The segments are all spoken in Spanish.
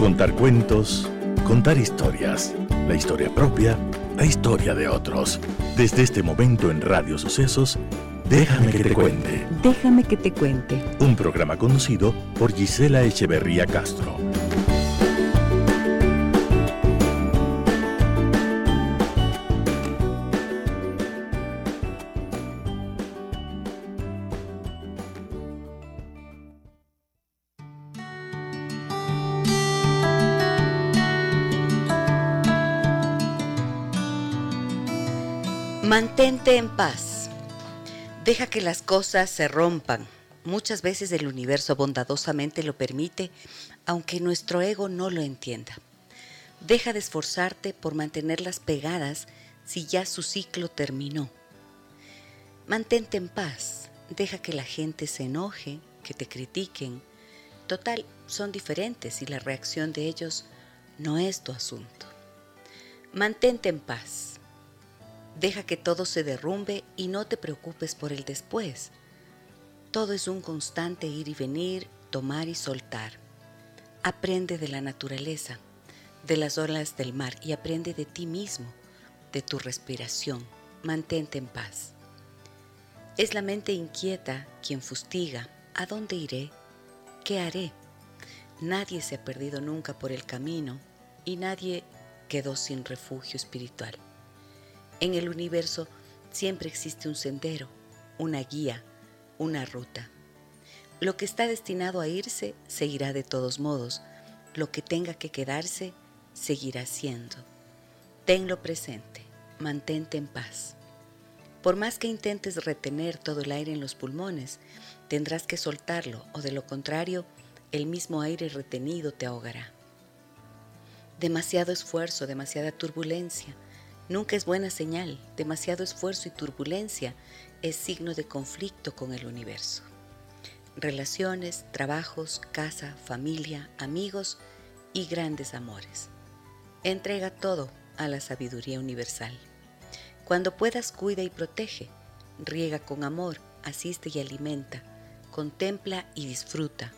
Contar cuentos, contar historias, la historia propia, la historia de otros. Desde este momento en Radio Sucesos, Déjame que te cuente. Déjame que te cuente. Un programa conocido por Gisela Echeverría Castro. Mantente en paz. Deja que las cosas se rompan. Muchas veces el universo bondadosamente lo permite, aunque nuestro ego no lo entienda. Deja de esforzarte por mantenerlas pegadas si ya su ciclo terminó. Mantente en paz. Deja que la gente se enoje, que te critiquen. Total, son diferentes y la reacción de ellos no es tu asunto. Mantente en paz. Deja que todo se derrumbe y no te preocupes por el después. Todo es un constante ir y venir, tomar y soltar. Aprende de la naturaleza, de las olas del mar y aprende de ti mismo, de tu respiración. Mantente en paz. Es la mente inquieta quien fustiga. ¿A dónde iré? ¿Qué haré? Nadie se ha perdido nunca por el camino y nadie quedó sin refugio espiritual. En el universo siempre existe un sendero, una guía, una ruta. Lo que está destinado a irse se irá de todos modos. Lo que tenga que quedarse seguirá siendo. Tenlo presente, mantente en paz. Por más que intentes retener todo el aire en los pulmones, tendrás que soltarlo o de lo contrario, el mismo aire retenido te ahogará. Demasiado esfuerzo, demasiada turbulencia, Nunca es buena señal. Demasiado esfuerzo y turbulencia es signo de conflicto con el universo. Relaciones, trabajos, casa, familia, amigos y grandes amores. Entrega todo a la sabiduría universal. Cuando puedas, cuida y protege. Riega con amor, asiste y alimenta. Contempla y disfruta.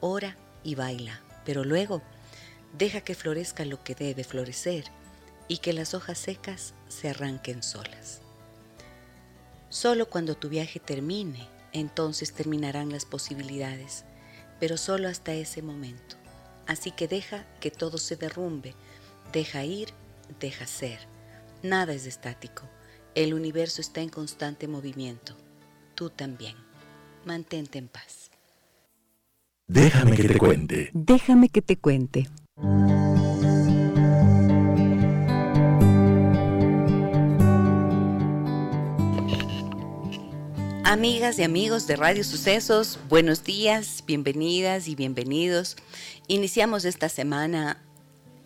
Ora y baila. Pero luego, deja que florezca lo que debe florecer y que las hojas secas se arranquen solas. Solo cuando tu viaje termine, entonces terminarán las posibilidades, pero solo hasta ese momento. Así que deja que todo se derrumbe, deja ir, deja ser. Nada es estático. El universo está en constante movimiento. Tú también. Mantente en paz. Déjame que te cuente. Déjame que te cuente. Amigas y amigos de Radio Sucesos, buenos días, bienvenidas y bienvenidos. Iniciamos esta semana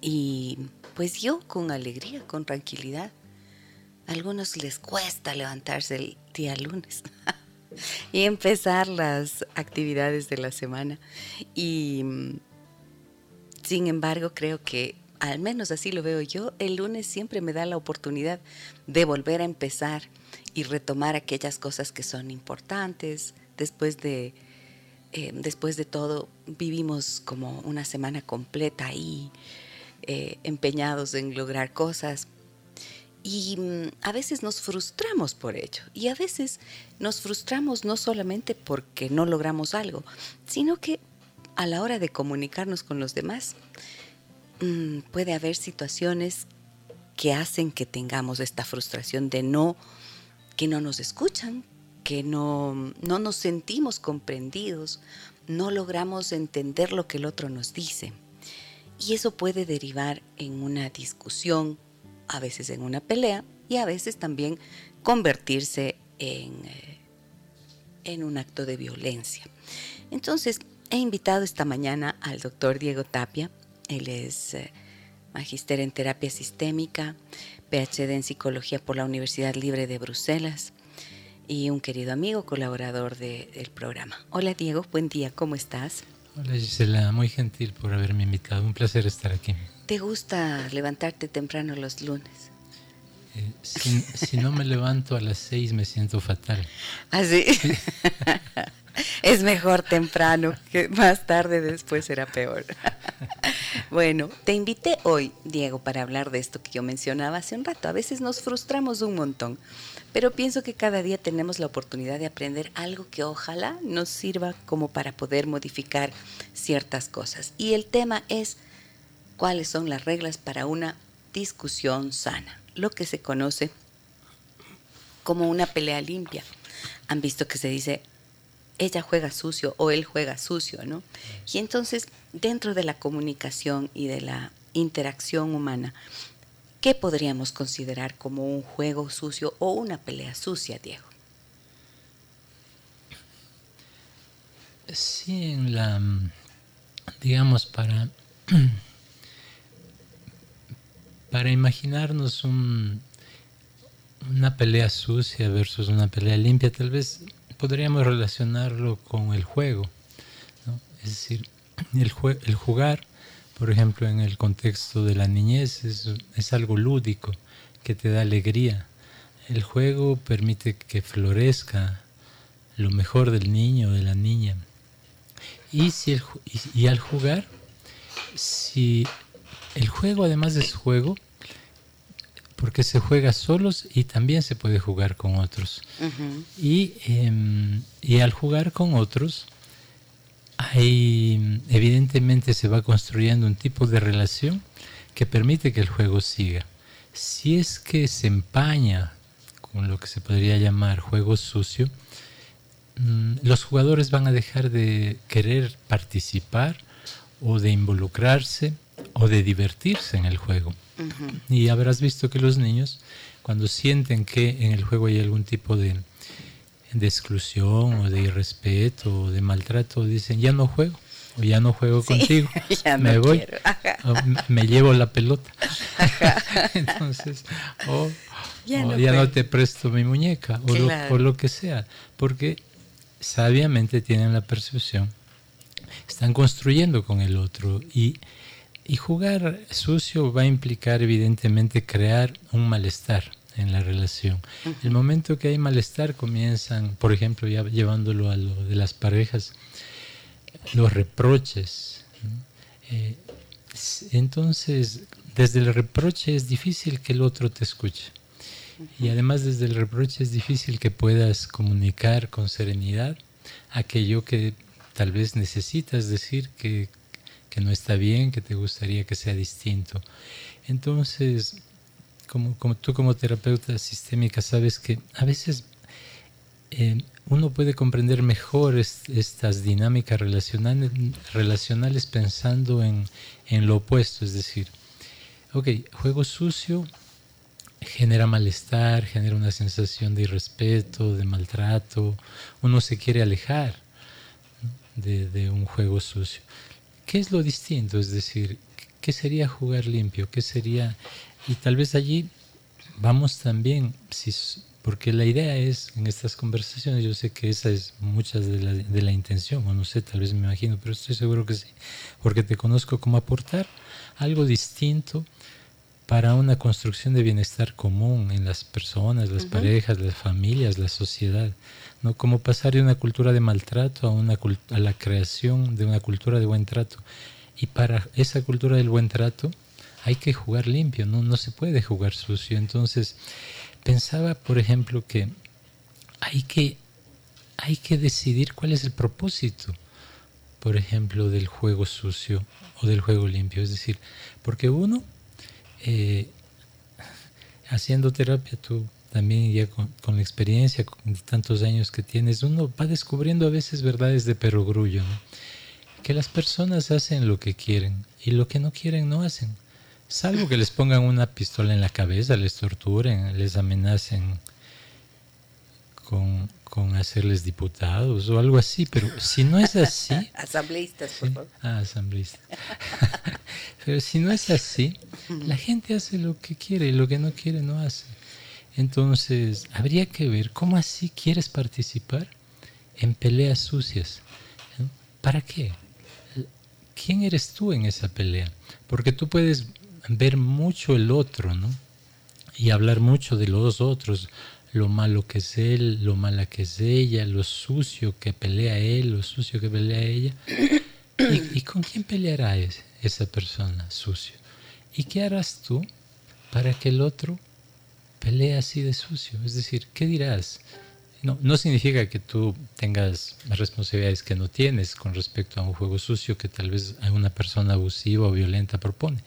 y pues yo con alegría, con tranquilidad. A algunos les cuesta levantarse el día lunes y empezar las actividades de la semana. Y sin embargo creo que, al menos así lo veo yo, el lunes siempre me da la oportunidad de volver a empezar y retomar aquellas cosas que son importantes. Después de, eh, después de todo, vivimos como una semana completa ahí, eh, empeñados en lograr cosas. Y mm, a veces nos frustramos por ello. Y a veces nos frustramos no solamente porque no logramos algo, sino que a la hora de comunicarnos con los demás, mm, puede haber situaciones que hacen que tengamos esta frustración de no que no nos escuchan, que no, no nos sentimos comprendidos, no logramos entender lo que el otro nos dice. Y eso puede derivar en una discusión, a veces en una pelea y a veces también convertirse en, eh, en un acto de violencia. Entonces, he invitado esta mañana al doctor Diego Tapia. Él es eh, magíster en terapia sistémica, PhD en Psicología por la Universidad Libre de Bruselas y un querido amigo colaborador del programa. Hola Diego, buen día, ¿cómo estás? Hola Gisela, muy gentil por haberme invitado, un placer estar aquí. ¿Te gusta levantarte temprano los lunes? Eh, si, no me levanto a las seis me siento fatal. ¿Ah, sí? es mejor temprano, que más tarde después será peor. bueno, te invité hoy, Diego, para hablar de esto que yo mencionaba hace un rato. A veces nos frustramos un montón, pero pienso que cada día tenemos la oportunidad de aprender algo que ojalá nos sirva como para poder modificar ciertas cosas. Y el tema es cuáles son las reglas para una discusión sana, lo que se conoce como una pelea limpia. Han visto que se dice ella juega sucio o él juega sucio, ¿no? Y entonces, dentro de la comunicación y de la interacción humana, ¿qué podríamos considerar como un juego sucio o una pelea sucia, Diego? Sí, en la, digamos, para, para imaginarnos un, una pelea sucia versus una pelea limpia, tal vez podríamos relacionarlo con el juego. Es decir, el, el jugar, por ejemplo, en el contexto de la niñez, es, algo lúdico que te da alegría. El juego permite que florezca lo mejor del niño o de la niña. Y, si el, y, al jugar, si el juego además de su juego, porque se juega solos y también se puede jugar con otros. y, em, y, al jugar con otros, hay, evidentemente se va construyendo un tipo de relación que permite que el juego siga. Si es que se empaña con lo que se podría llamar juego sucio, mm, los jugadores van a dejar de querer participar o de involucrarse o de divertirse en el juego. Y habrás visto que los niños, cuando sienten que en el juego hay algún tipo de, exclusión o de irrespeto o de maltrato, dicen, ya no juego, o ya no juego contigo, me voy, me llevo la pelota. Entonces, o, ya, no, te presto mi muñeca, o, lo, o lo que sea, porque sabiamente tienen la percepción, están construyendo con el otro y y jugar sucio va a implicar evidentemente crear un malestar en la relación. El momento que hay malestar comienzan, por ejemplo, ya llevándolo a lo de las parejas, los reproches. Eh, entonces, desde el reproche es difícil que el otro te escuche. Y además desde el reproche es difícil que puedas comunicar con serenidad aquello que tal vez necesitas decir que que no está bien, que te gustaría que sea distinto. Entonces, como, tú como terapeuta sistémica sabes que a veces eh, uno puede comprender mejor estas dinámicas relacionales, pensando en, lo opuesto, es decir, ok, juego sucio genera malestar, genera una sensación de irrespeto, de maltrato, uno se quiere alejar de un juego sucio. ¿Qué es lo distinto? Es decir, ¿qué sería jugar limpio? ¿Qué sería? Y tal vez allí vamos también, si, porque la idea es, en estas conversaciones, yo sé que esa es muchas de la, de la intención, o no sé, tal vez me imagino, pero estoy seguro que sí, porque te conozco como aportar algo distinto para una construcción de bienestar común en las personas, las parejas, las familias, la sociedad. ¿No? Como pasar de una cultura de maltrato a, una, a la creación de una cultura de buen trato. Y para esa cultura del buen trato hay que jugar limpio, no, no se puede jugar sucio. Entonces, pensaba, por ejemplo, que hay que, hay que decidir cuál es el propósito, por ejemplo, del juego sucio o del juego limpio. Es decir, porque uno, eh, haciendo terapia, tú también ya con, la experiencia con tantos años que tienes, uno va descubriendo a veces verdades de perogrullo, que las personas hacen lo que quieren y lo que no quieren no hacen. Salvo que les pongan una pistola en la cabeza, les torturen, les amenacen con, con hacerles diputados o algo así, pero si no es así... Asambleístas, por favor. Ah, asambleístas. pero si no es así, la gente hace lo que quiere y lo que no quiere no hace. Entonces, habría que ver cómo así quieres participar en peleas sucias. ¿Para qué? ¿Quién eres tú en esa pelea? Porque tú puedes ver mucho el otro, ¿no? Y hablar mucho de los otros, lo malo que es él, lo mala que es ella, lo sucio que pelea él, lo sucio que pelea ella. Y, ¿con quién peleará esa persona sucio? ¿Y qué harás tú para que el otro pelee así de sucio? Es decir, ¿qué dirás? No, no significa que tú tengas responsabilidades que no tienes con respecto a un juego sucio que tal vez alguna persona abusiva o violenta propone.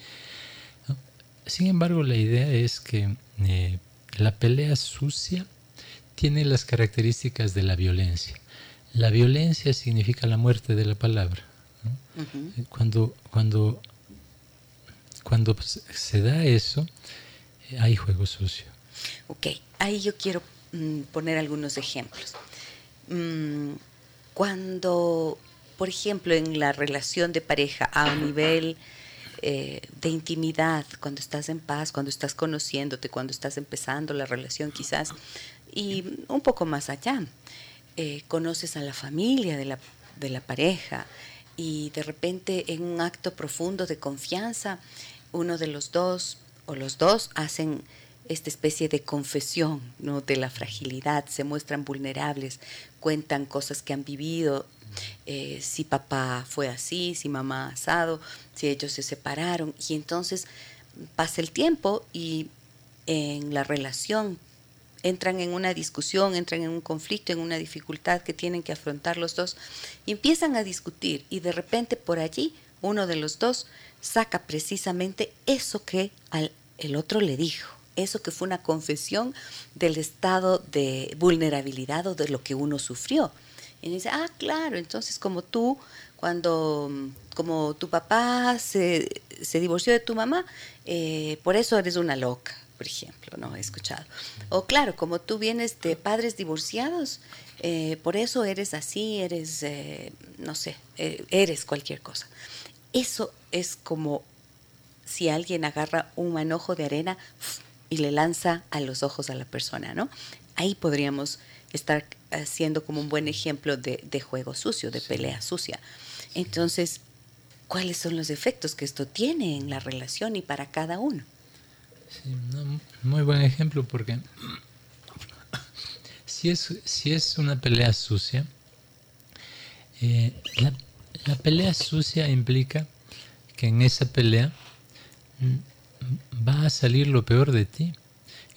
Sin embargo, la idea es que eh, la pelea sucia tiene las características de la violencia. La violencia significa la muerte de la palabra. Cuando, cuando, cuando se da eso, hay juego sucio. Ok, ahí yo quiero Mm, poner algunos ejemplos. Mm, cuando, por ejemplo, en la relación de pareja a nivel eh, de intimidad, cuando estás en paz, cuando estás conociéndote, cuando estás empezando la relación quizás, y un poco más allá, eh, conoces a la familia de la, de la pareja y de repente en un acto profundo de confianza, uno de los dos o los dos hacen esta especie de confesión ¿no? de la fragilidad, se muestran vulnerables, cuentan cosas que han vivido, eh, si papá fue así, si mamá asado, si ellos se separaron, y entonces pasa el tiempo y en la relación entran en una discusión, entran en un conflicto, en una dificultad que tienen que afrontar los dos, y empiezan a discutir y de repente por allí uno de los dos saca precisamente eso que al el otro le dijo eso que fue una confesión del estado de vulnerabilidad o de lo que uno sufrió. Y dice, ah, claro, entonces como tú, cuando, como tu papá se, se divorció de tu mamá, eh, por eso eres una loca, por ejemplo, ¿no? He escuchado. O claro, como tú vienes de padres divorciados, eh, por eso eres así, eres, eh, no sé, eres cualquier cosa. Eso es como si alguien agarra un manojo de arena, y le lanza a los ojos a la persona, ¿no? Ahí podríamos estar haciendo como un buen ejemplo de, juego sucio, de pelea sucia. Entonces, ¿cuáles son los efectos que esto tiene en la relación y para cada uno? Sí, muy buen ejemplo porque si es, si es una pelea sucia, eh, la, la pelea sucia implica que en esa pelea va a salir lo peor de ti.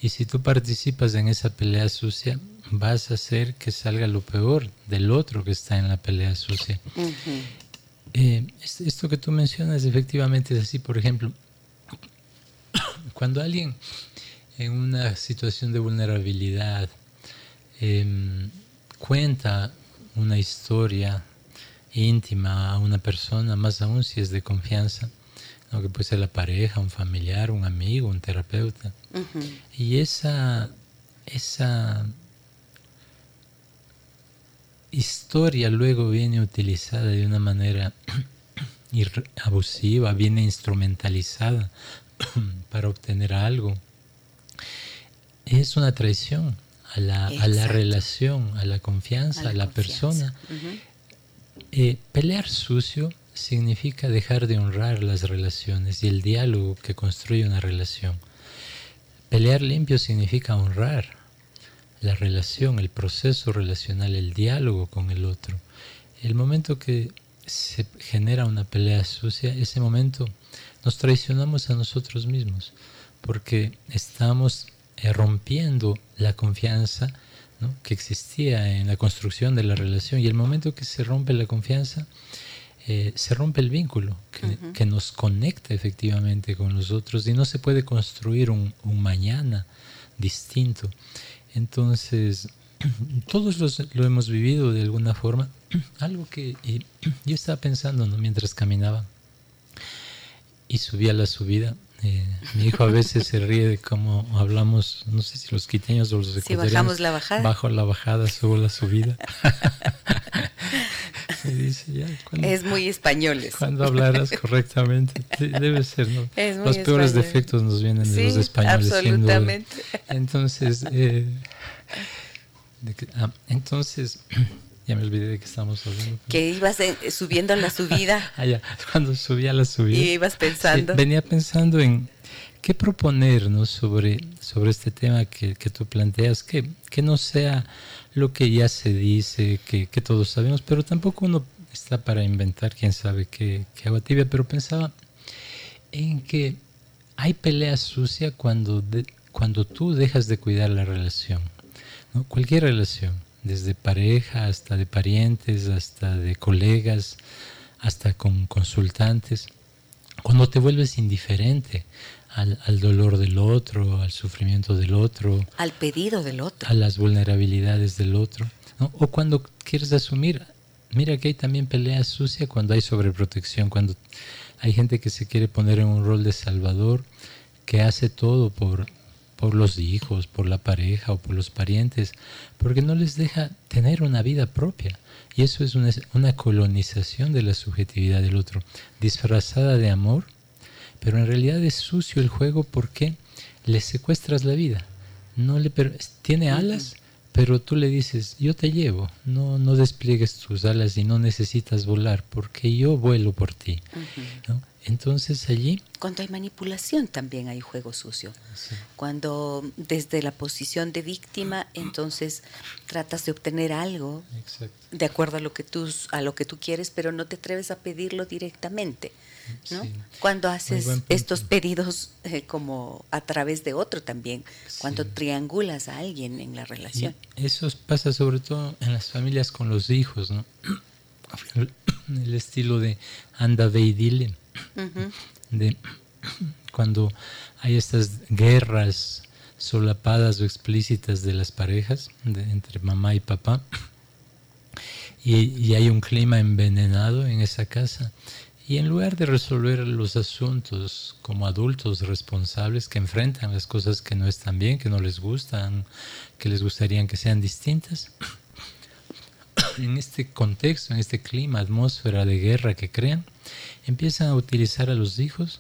Y si tú participas en esa pelea sucia, vas a hacer que salga lo peor del otro que está en la pelea sucia. Eh, esto que tú mencionas efectivamente es así. Por ejemplo, cuando alguien en una situación de vulnerabilidad em, cuenta una historia íntima a una persona, más aún si es de confianza, que puede ser la pareja, un familiar, un amigo, un terapeuta. Y esa, esa historia luego viene utilizada de una manera abusiva, viene instrumentalizada para obtener algo. Es una traición a la, a la relación, a la confianza, a la, persona. Eh, pelear sucio significa dejar de honrar las relaciones y el diálogo que construye una relación. Pelear limpio significa honrar la relación, el proceso relacional, el diálogo con el otro. El momento que se genera una pelea sucia, ese momento nos traicionamos a nosotros mismos, porque estamos eh, rompiendo la confianza que existía en la construcción de la relación. Y el momento que se rompe la confianza, eh, se rompe el vínculo que, nos conecta efectivamente con los otros y no se puede construir un, mañana distinto. Entonces, todos lo hemos vivido de alguna forma. Algo que yo estaba pensando mientras caminaba y subía la subida. Eh, mi hijo a veces se ríe de cómo hablamos, no sé si los quiteños o los ecuatorianos. Si bajamos la bajada. Bajo la bajada, subo la subida. es muy español Cuando hablarás correctamente, debe ser, ¿no? los peores defectos nos vienen de los españoles. Absolutamente. Entonces, eh, ah, entonces, ya me olvidé de que estamos hablando. Que ibas subiendo la subida. ah, ya, cuando subía la subida. Y ibas pensando. venía pensando en qué proponernos sobre, sobre este tema que, que tú planteas, que, que no sea lo que ya se dice, que, todos sabemos, pero tampoco uno está para inventar quién sabe qué, agua tibia, pero pensaba en que hay pelea sucia cuando, cuando tú dejas de cuidar la relación, ¿no? cualquier relación, desde pareja hasta de parientes, hasta de colegas, hasta con consultantes, cuando te vuelves indiferente al, al, dolor del otro, al sufrimiento del otro, al pedido del otro, a las vulnerabilidades del otro, o cuando quieres asumir, mira que hay también pelea sucia cuando hay sobreprotección, cuando hay gente que se quiere poner en un rol de salvador, que hace todo por, por los hijos, por la pareja o por los parientes, porque no les deja tener una vida propia. Y eso es una, una colonización de la subjetividad del otro, disfrazada de amor, pero en realidad es sucio el juego porque le secuestras la vida. No le tiene alas, pero tú le dices, yo te llevo, no, no despliegues tus alas y no necesitas volar, porque yo vuelo por ti. Entonces allí... Cuando hay manipulación también hay juego sucio. Cuando desde la posición de víctima, entonces tratas de obtener algo de acuerdo a lo, que tú, a lo que tú quieres, pero no te atreves a pedirlo directamente. Cuando haces estos pedidos eh, como a través de otro también, cuando triangulas a alguien en la relación. eso pasa sobre todo en las familias con los hijos, ¿no? El estilo de anda, ve y dile. De, cuando hay estas guerras solapadas o explícitas de las parejas, entre mamá y papá, y, y, hay un clima envenenado en esa casa, y en lugar de resolver los asuntos como adultos responsables que enfrentan las cosas que no están bien, que no les gustan, que les gustaría que sean distintas, en este contexto, en este clima, atmósfera de guerra que crean, empiezan a utilizar a los hijos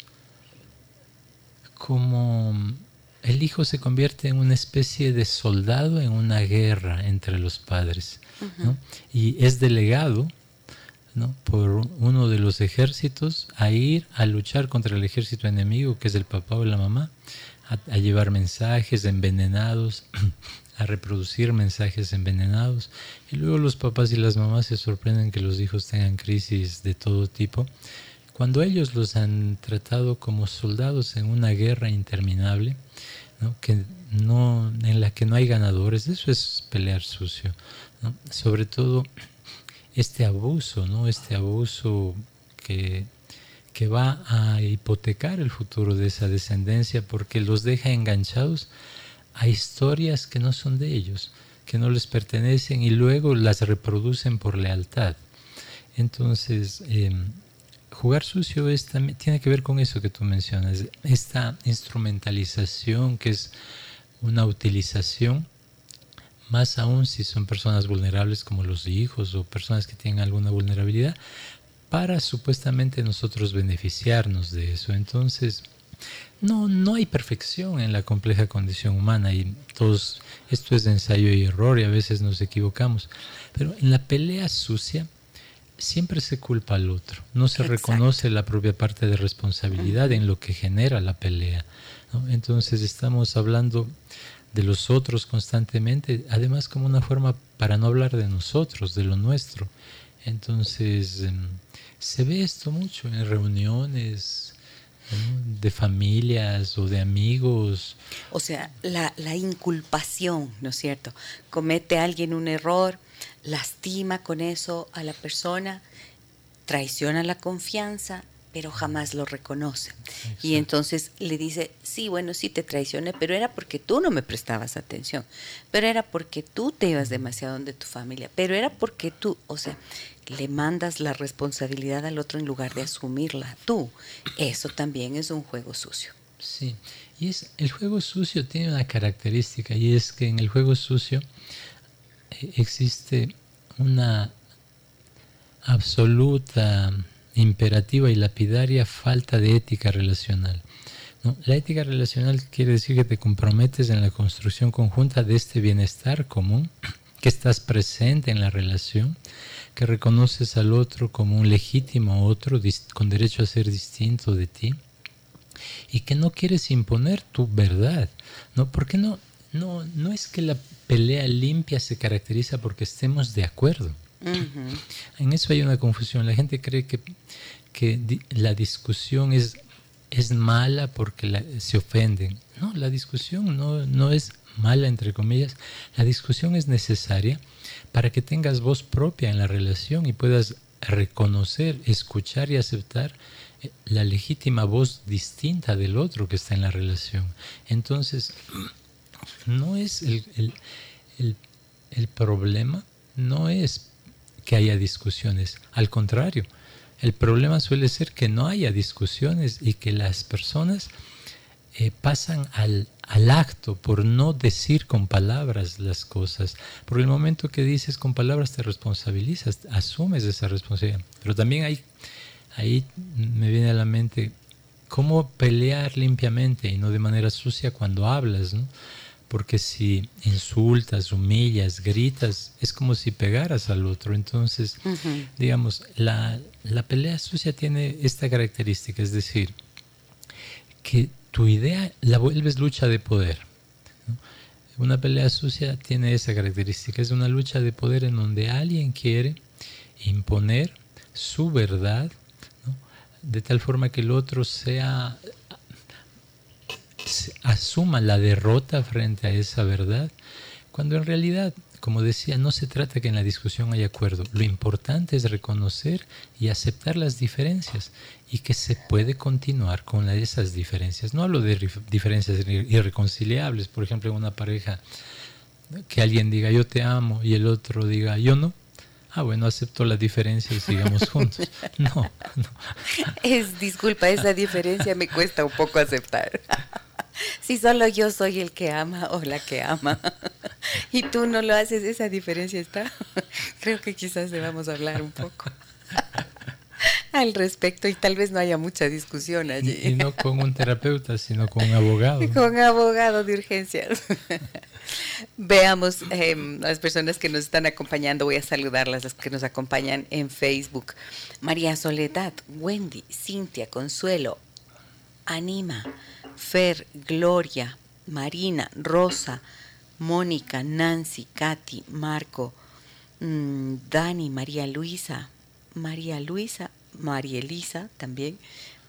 como el hijo se convierte en una especie de soldado en una guerra entre los padres y es delegado por uno de los ejércitos a ir a luchar contra el ejército enemigo, que es el papá o la mamá, a, llevar mensajes envenenados, a reproducir mensajes envenenados. Y luego los papás y las mamás se sorprenden que los hijos tengan crisis de todo tipo, cuando ellos los han tratado como soldados en una guerra interminable, que no, en la que no hay ganadores. Eso es pelear sucio. Sobre todo este abuso, ¿no? Este abuso que, que va a hipotecar el futuro de esa descendencia porque los deja enganchados a historias que no son de ellos, que no les pertenecen y luego las reproducen por lealtad. Entonces, em, jugar sucio es, también, tiene que ver con eso que tú mencionas, esta instrumentalización que es una utilización más aún si son personas vulnerables como los hijos o personas que tienen alguna vulnerabilidad, para supuestamente nosotros beneficiarnos de eso. Entonces, no, no hay perfección en la compleja condición humana y todos, esto es de ensayo y error y a veces nos equivocamos, pero en la pelea sucia siempre se culpa al otro, no se reconoce la propia parte de responsabilidad en lo que genera la pelea. Entonces estamos hablando de los otros constantemente, además como una forma para no hablar de nosotros, de lo nuestro. Entonces, em, se ve esto mucho en reuniones de familias o de amigos. O sea, la, la inculpación, ¿no es cierto? Comete alguien un error, lastima con eso a la persona, traiciona la confianza, pero jamás lo reconoce. Y entonces le dice, sí, bueno, sí te traicioné, pero era porque tú no me prestabas atención, pero era porque tú te ibas demasiado de tu familia, pero era porque tú, o sea, le mandas la responsabilidad al otro en lugar de asumirla tú. Eso también es un juego sucio. Sí, y es, el juego sucio tiene una característica y es que en el juego sucio eh, existe una absoluta imperativa y lapidaria falta de ética relacional. La ética relacional quiere decir que te comprometes en la construcción conjunta de este bienestar común, que estás presente en la relación, que reconoces al otro como un legítimo otro con derecho a ser distinto de ti y que no quieres imponer tu verdad, ¿no? Porque no, no, no es que la pelea limpia se caracteriza porque estemos de acuerdo. En eso hay una confusión. La gente cree que, que la discusión es, es mala porque se ofenden. No, la discusión no, no es mala, entre comillas. La discusión es necesaria para que tengas voz propia en la relación y puedas reconocer, escuchar y aceptar eh, la legítima voz distinta del otro que está en la relación. Entonces, no es el, el problema, no es que haya discusiones, al contrario, el problema suele ser que no haya discusiones y que las personas eh, pasan al, al, acto por no decir con palabras las cosas. Por el momento que dices con palabras te responsabilizas, asumes esa responsabilidad. Pero también hay, ahí me viene a la mente cómo pelear limpiamente y no de manera sucia cuando hablas. ¿no? porque si insultas, humillas, gritas, es como si pegaras al otro. Entonces, digamos, la, pelea sucia tiene esta característica, es decir, que tu idea la vuelves lucha de poder. Una pelea sucia tiene esa característica, es una lucha de poder en donde alguien quiere imponer su verdad, de tal forma que el otro sea asuma la derrota frente a esa verdad, cuando en realidad, como decía, no se trata que en la discusión haya acuerdo. Lo importante es reconocer y aceptar las diferencias y que se puede continuar con esas diferencias. No hablo de diferencias irreconciliables, por ejemplo, en una pareja que alguien diga yo te amo y el otro diga yo no. Ah, bueno, acepto la diferencia y sigamos juntos. No, no. Es, disculpa, esa diferencia me cuesta un poco aceptar. si solo yo soy el que ama o la que ama y tú no lo haces, esa diferencia está. Creo que quizás debamos hablar un poco al respecto y tal vez no haya mucha discusión allí. Y no con un terapeuta, sino con un abogado. Con abogado de urgencias. Veamos em, las personas que nos están acompañando. Voy a saludarlas, las que nos acompañan en Facebook. María Soledad, Wendy, Cintia, Consuelo, Anima, Fer, Gloria, Marina, Rosa, Mónica, Nancy, Katy, Marco, mm, Dani, María Luisa, María Luisa, María Elisa también.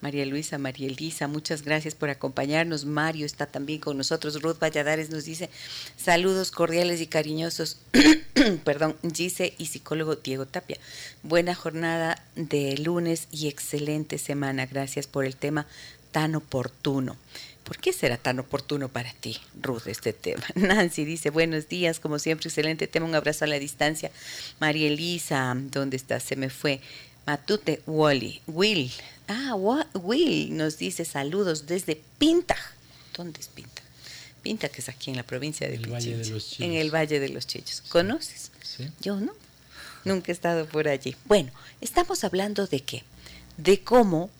María Luisa, María Elisa, muchas gracias por acompañarnos. Mario está también con nosotros. Ruth Valladares nos dice saludos cordiales y cariñosos. Perdón, Gise y psicólogo Diego Tapia. Buena jornada de lunes y excelente semana. Gracias por el tema tan oportuno. ¿Por qué será tan oportuno para ti, Ruth, este tema? Nancy dice, buenos días, como siempre, excelente tema, un abrazo a la distancia. María Elisa, ¿dónde está? Se me fue. Matute Wally. Will. Ah, Will nos dice saludos desde Pinta. ¿Dónde es Pinta? Pinta, que es aquí en la provincia de Pichincha. En el Valle de los Chillos. ¿Conoces? Sí. Yo no. Nunca he estado por allí. Bueno, estamos hablando de qué? De cómo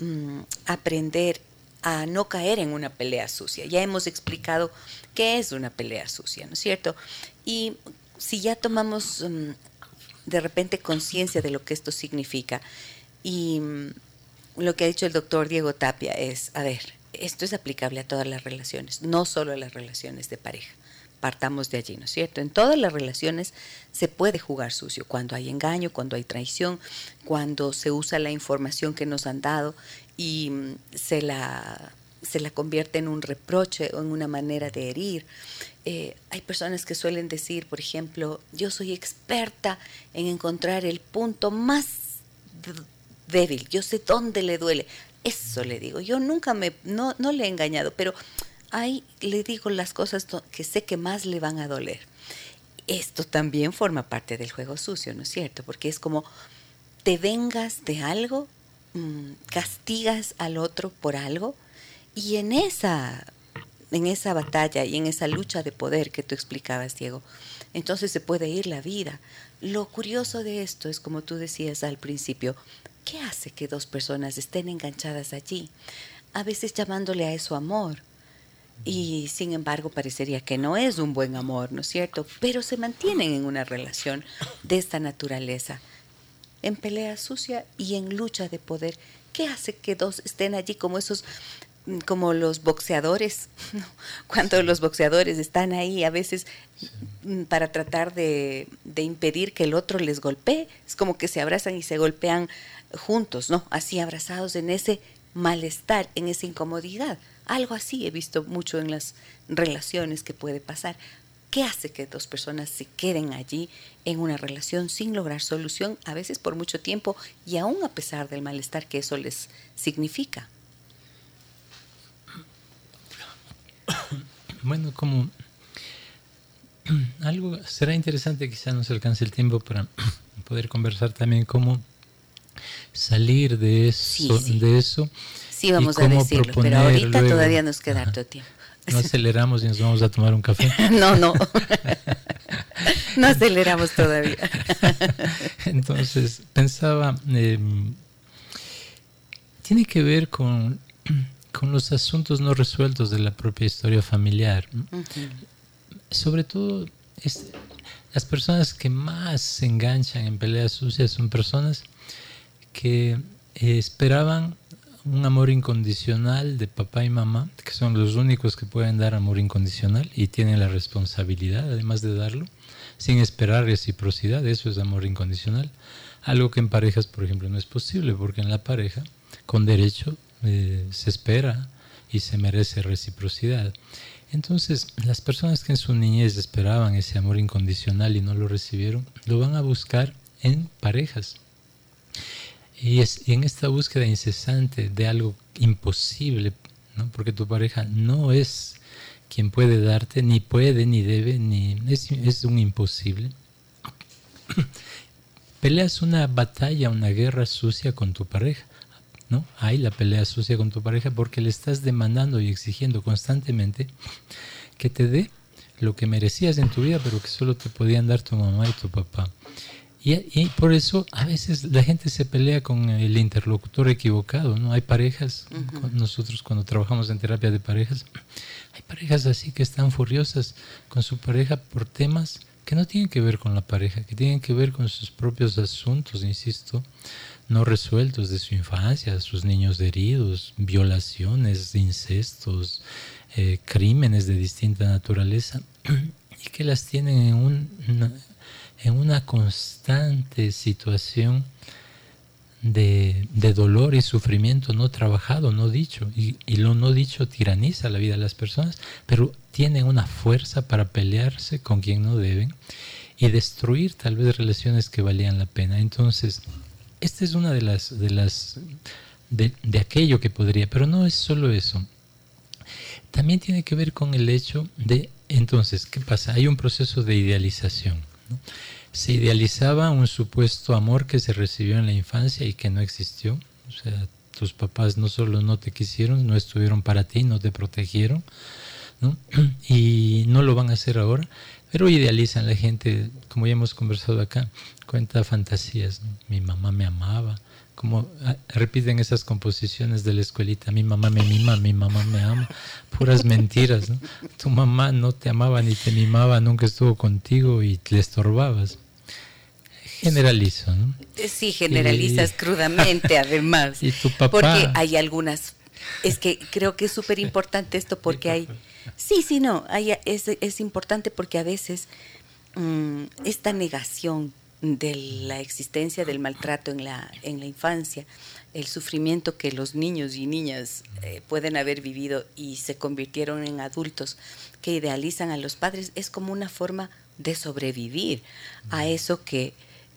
mm, aprender a no caer en una pelea sucia. Ya hemos explicado qué es una pelea sucia, ¿no es cierto? Y si ya tomamos mm, de repente conciencia de lo que esto significa. Y mm, lo que ha dicho el doctor Diego Tapia es, a ver, esto es aplicable a todas las relaciones, no solo a las relaciones de pareja. Partamos de allí, ¿no es cierto? En todas las relaciones se puede jugar sucio, cuando hay engaño, cuando hay traición, cuando se usa la información que nos han dado y mm, se la se la convierte en un reproche o en una manera de herir. Eh, hay personas que suelen decir, por ejemplo, yo soy experta en encontrar el punto más débil, yo sé dónde le duele. Eso le digo, yo nunca me, no, no le he engañado, pero ahí le digo las cosas que sé que más le van a doler. Esto también forma parte del juego sucio, ¿no es cierto? Porque es como te vengas de algo, mm, castigas al otro por algo, y en esa, en esa batalla y en esa lucha de poder que tú explicabas, Diego, entonces se puede ir la vida. Lo curioso de esto es, como tú decías al principio, ¿qué hace que dos personas estén enganchadas allí? A veces llamándole a eso amor. Y sin embargo parecería que no es un buen amor, ¿no es cierto? Pero se mantienen en una relación de esta naturaleza, en pelea sucia y en lucha de poder. ¿Qué hace que dos estén allí como esos como los boxeadores, cuando los boxeadores están ahí a veces mm, para tratar de, de, impedir que el otro les golpee, es como que se abrazan y se golpean juntos, ¿no? Así abrazados en ese malestar, en esa incomodidad. Algo así he visto mucho en las relaciones que puede pasar. ¿Qué hace que dos personas se queden allí en una relación sin lograr solución, a veces por mucho tiempo y aún a pesar del malestar que eso les significa? Bueno, como algo será interesante, quizá nos alcance el tiempo para poder conversar también cómo salir de eso, sí, de eso. Sí, vamos a decirlo, pero ahorita todavía nos queda harto tiempo. No aceleramos y nos vamos a tomar un café. no, no. no aceleramos todavía. Entonces, pensaba, eh, tiene que ver con, con, los asuntos no resueltos de la propia historia familiar. Uh -huh. Sobre todo, es, las personas que más se enganchan en peleas sucias son personas que eh, esperaban un amor incondicional de papá y mamá, que son los únicos que pueden dar amor incondicional y tienen la responsabilidad, además de darlo, sin esperar reciprocidad, eso es amor incondicional. Algo que en parejas, por ejemplo, no es posible, porque en la pareja, con derecho, eh, se espera y se merece reciprocidad. Entonces, las personas que en su niñez esperaban ese amor incondicional y no lo recibieron, lo van a buscar en parejas. Y, es, en esta búsqueda incesante de algo imposible, ¿no? porque tu pareja no es quien puede darte, ni puede, ni debe, ni es, es un imposible. Peleas una batalla, una guerra sucia con tu pareja. ¿no? Hay la pelea sucia con tu pareja porque le estás demandando y exigiendo constantemente que te dé lo que merecías en tu vida, pero que solo te podían dar tu mamá y tu papá. Y, y, por eso a veces la gente se pelea con el interlocutor equivocado, ¿no? Hay parejas, uh -huh. nosotros cuando trabajamos en terapia de parejas, hay parejas así que están furiosas con su pareja por temas que no tienen que ver con la pareja, que tienen que ver con sus propios asuntos, insisto, no resueltos de su infancia, sus niños heridos, violaciones, incestos, eh, crímenes de distinta naturaleza, y que las tienen en un, en una constante situación de, de, dolor y sufrimiento no trabajado, no dicho. Y, y, lo no dicho tiraniza la vida de las personas, pero tienen una fuerza para pelearse con quien no deben y destruir tal vez relaciones que valían la pena. Entonces, esta es una de las, de las, de, de aquello que podría, pero no es solo eso. También tiene que ver con el hecho de, entonces, ¿qué pasa? Hay un proceso de idealización. Se idealizaba un supuesto amor que se recibió en la infancia y que no existió. O sea, tus papás no solo no te quisieron, no estuvieron para ti, no te protegieron, y no lo van a hacer ahora, pero idealizan la gente, como ya hemos conversado acá, cuenta fantasías. Mi mamá me amaba, como repiten esas composiciones de la escuelita, mi mamá me mima, mi mamá me ama, puras mentiras, ¿no? Tu mamá no te amaba ni te mimaba, nunca estuvo contigo y le estorbabas. Generalizo, ¿no? Sí, generalizas y... crudamente además. y tu papá. Porque hay algunas, es que creo que es súper importante esto porque hay, sí, sí, no, hay, es, es importante porque a veces mmm, esta negación de la existencia del maltrato en la, en la infancia, el sufrimiento que los niños y niñas eh, pueden haber vivido y se convirtieron en adultos que idealizan a los padres, es como una forma de sobrevivir a eso que,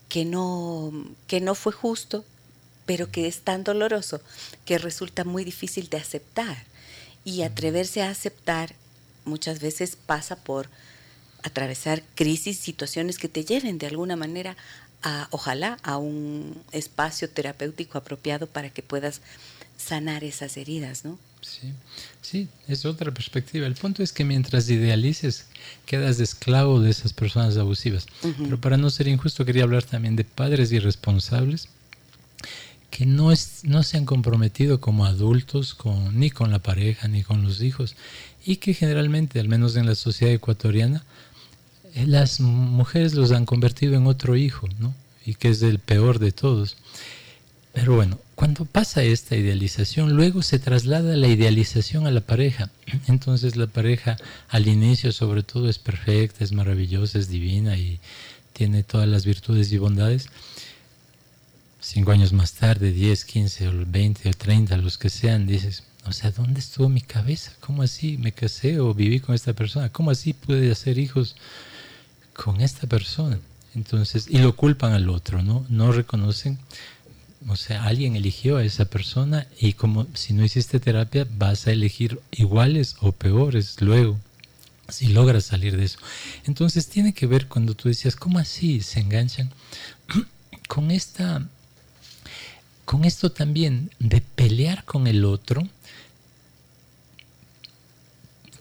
que, no, que no fue justo, pero que es tan doloroso que resulta muy difícil de aceptar. Y atreverse a aceptar muchas veces pasa por atravesar crisis, situaciones que te lleven de alguna manera a, ojalá, a un espacio terapéutico apropiado para que puedas sanar esas heridas, ¿no? Sí, sí, es otra perspectiva. El punto es que mientras idealices, quedas esclavo de esas personas abusivas. Uh -huh. Pero para no ser injusto, quería hablar también de padres irresponsables que no, es, no se han comprometido como adultos con, ni con la pareja ni con los hijos y que generalmente, al menos en la sociedad ecuatoriana, las mujeres los han convertido en otro hijo, ¿no? Y que es el peor de todos. Pero bueno, cuando pasa esta idealización, luego se traslada la idealización a la pareja. Entonces la pareja al inicio sobre todo es perfecta, es maravillosa, es divina y tiene todas las virtudes y bondades. Cinco años más tarde, 10, 15 o 20 o 30, los que sean, dices, o sea, ¿dónde estuvo mi cabeza? ¿Cómo así me casé o viví con esta persona? ¿Cómo así pude hacer hijos con esta persona? Entonces, y lo culpan al otro, ¿no? No reconocen o sea, alguien eligió a esa persona y como si no hiciste terapia vas a elegir iguales o peores luego, si logras salir de eso. Entonces tiene que ver cuando tú decías, ¿cómo así se enganchan? con esta, con esto también de pelear con el otro,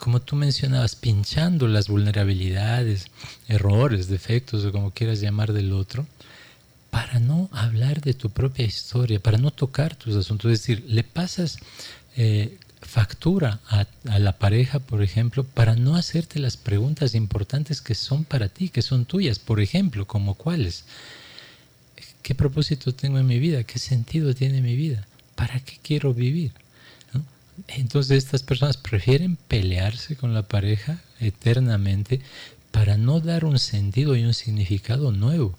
como tú mencionabas, pinchando las vulnerabilidades, errores, defectos o como quieras llamar del otro para no hablar de tu propia historia, para no tocar tus asuntos. Es decir, le pasas eh, factura a, la pareja, por ejemplo, para no hacerte las preguntas importantes que son para ti, que son tuyas, por ejemplo, como cuáles. ¿Qué propósito tengo en mi vida? ¿Qué sentido tiene mi vida? ¿Para qué quiero vivir? Entonces estas personas prefieren pelearse con la pareja eternamente para no dar un sentido y un significado nuevo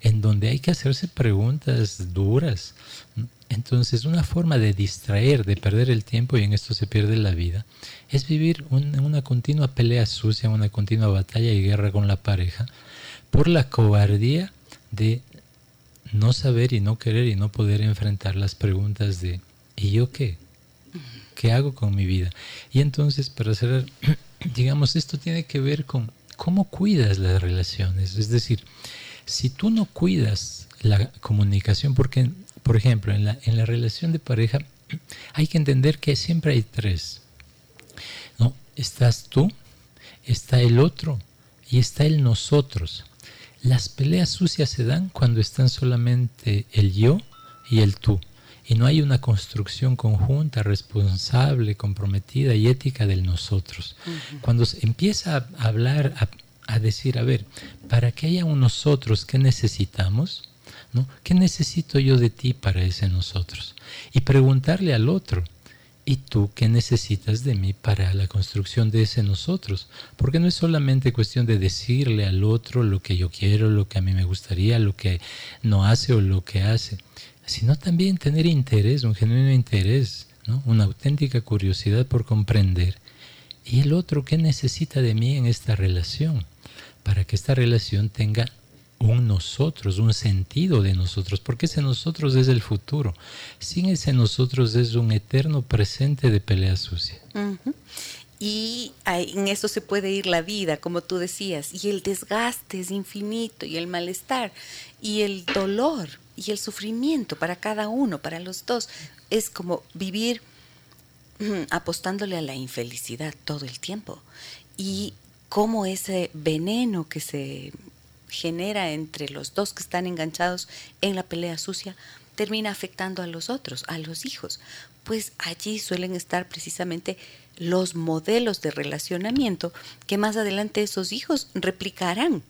en donde hay que hacerse preguntas duras. Entonces, una forma de distraer, de perder el tiempo, y en esto se pierde la vida, es vivir en una continua pelea sucia, una continua batalla y guerra con la pareja, por la cobardía de no saber y no querer y no poder enfrentar las preguntas de ¿y yo qué? ¿Qué hago con mi vida? Y entonces, para cerrar, digamos, esto tiene que ver con cómo cuidas las relaciones. Es decir, si tú no cuidas la comunicación, porque, por ejemplo, en la, en la relación de pareja hay que entender que siempre hay tres. ¿no? Estás tú, está el otro y está el nosotros. Las peleas sucias se dan cuando están solamente el yo y el tú. Y no hay una construcción conjunta, responsable, comprometida y ética del nosotros. Cuando se empieza a hablar, a, a decir, a ver, para que haya un nosotros, ¿qué necesitamos? ¿No? ¿Qué necesito yo de ti para ese nosotros? Y preguntarle al otro, ¿y tú qué necesitas de mí para la construcción de ese nosotros? Porque no es solamente cuestión de decirle al otro lo que yo quiero, lo que a mí me gustaría, lo que no hace o lo que hace, sino también tener interés, un genuino interés, ¿no? una auténtica curiosidad por comprender. ¿Y el otro qué necesita de mí en esta relación? para que esta relación tenga un nosotros, un sentido de nosotros, porque ese nosotros es el futuro. Sin ese nosotros es un eterno presente de pelea sucia. Y en eso se puede ir la vida, como tú decías, y el desgaste es infinito, y el malestar, y el dolor, y el sufrimiento para cada uno, para los dos. Es como vivir apostándole a la infelicidad todo el tiempo. Y cómo ese veneno que se genera entre los dos que están enganchados en la pelea sucia termina afectando a los otros, a los hijos. Pues allí suelen estar precisamente los modelos de relacionamiento que más adelante esos hijos replicarán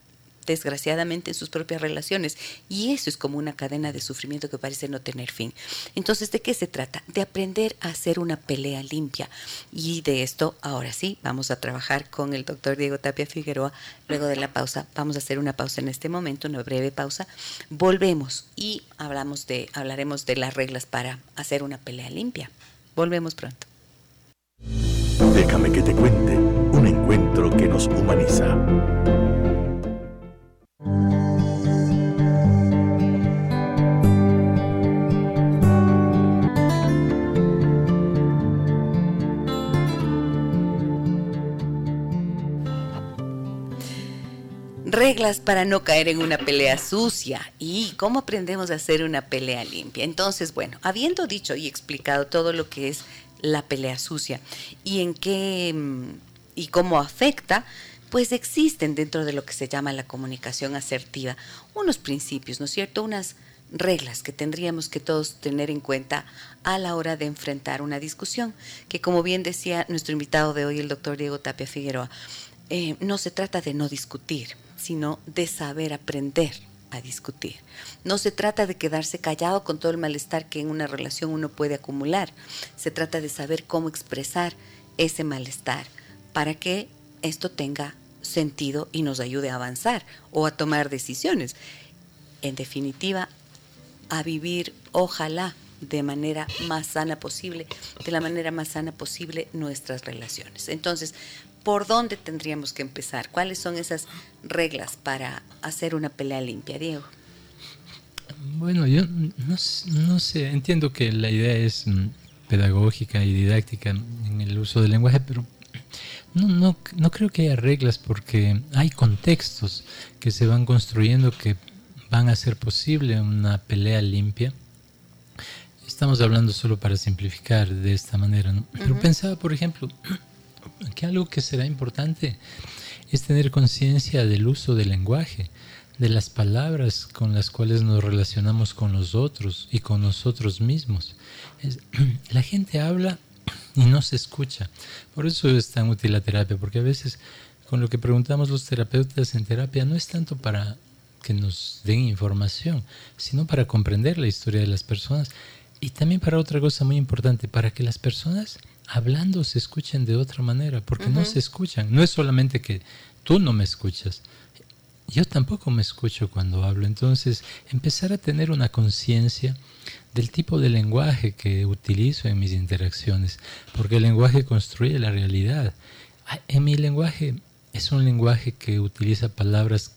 desgraciadamente en sus propias relaciones. Y eso es como una cadena de sufrimiento que parece no tener fin. Entonces, ¿de qué se trata? De aprender a hacer una pelea limpia. Y de esto, ahora sí, vamos a trabajar con el doctor Diego Tapia Figueroa. Luego de la pausa, vamos a hacer una pausa en este momento, una breve pausa. Volvemos y hablamos de, hablaremos de las reglas para hacer una pelea limpia. Volvemos pronto. Déjame que te cuente un encuentro que nos humaniza. Reglas para no caer en una pelea sucia y cómo aprendemos a hacer una pelea limpia. Entonces, bueno, habiendo dicho y explicado todo lo que es la pelea sucia y en qué mm, y cómo afecta, pues existen dentro de lo que se llama la comunicación asertiva unos principios, ¿no es cierto? Unas reglas que tendríamos que todos tener en cuenta a la hora de enfrentar una discusión, que como bien decía nuestro invitado de hoy, el doctor Diego Tapia Figueroa, eh, no se trata de no discutir, sino de saber aprender a discutir. No se trata de quedarse callado con todo el malestar que en una relación uno puede acumular. Se trata de saber cómo expresar ese malestar para que esto tenga sentido y nos ayude a avanzar o a tomar decisiones. En definitiva, a vivir, ojalá, de manera más sana posible, de la manera más sana posible nuestras relaciones. Entonces, ¿por dónde tendríamos que empezar? ¿Cuáles son esas reglas para hacer una pelea limpia, Diego? Bueno, yo no, sé, entiendo que la idea es mm, pedagógica y didáctica en el uso del lenguaje, pero no, no, no creo que haya reglas porque hay contextos que se van construyendo que van a hacer posible una pelea limpia estamos hablando solo para simplificar de esta manera, ¿no? Pero pensaba, por ejemplo, que algo que será importante es tener conciencia del uso del lenguaje, de las palabras con las cuales nos relacionamos con los otros y con nosotros mismos. la gente habla y no se escucha. Por eso es tan útil la terapia, porque a veces con lo que preguntamos los terapeutas en terapia no es tanto para que nos den información, sino para comprender la historia de las personas y también para otra cosa muy importante, para que las personas hablando se escuchen de otra manera, porque no se escuchan. No es solamente que tú no me escuchas, yo tampoco me escucho cuando hablo. Entonces, empezar a tener una conciencia del tipo de lenguaje que utilizo en mis interacciones, porque el lenguaje construye la realidad. En mi lenguaje es un lenguaje que utiliza palabras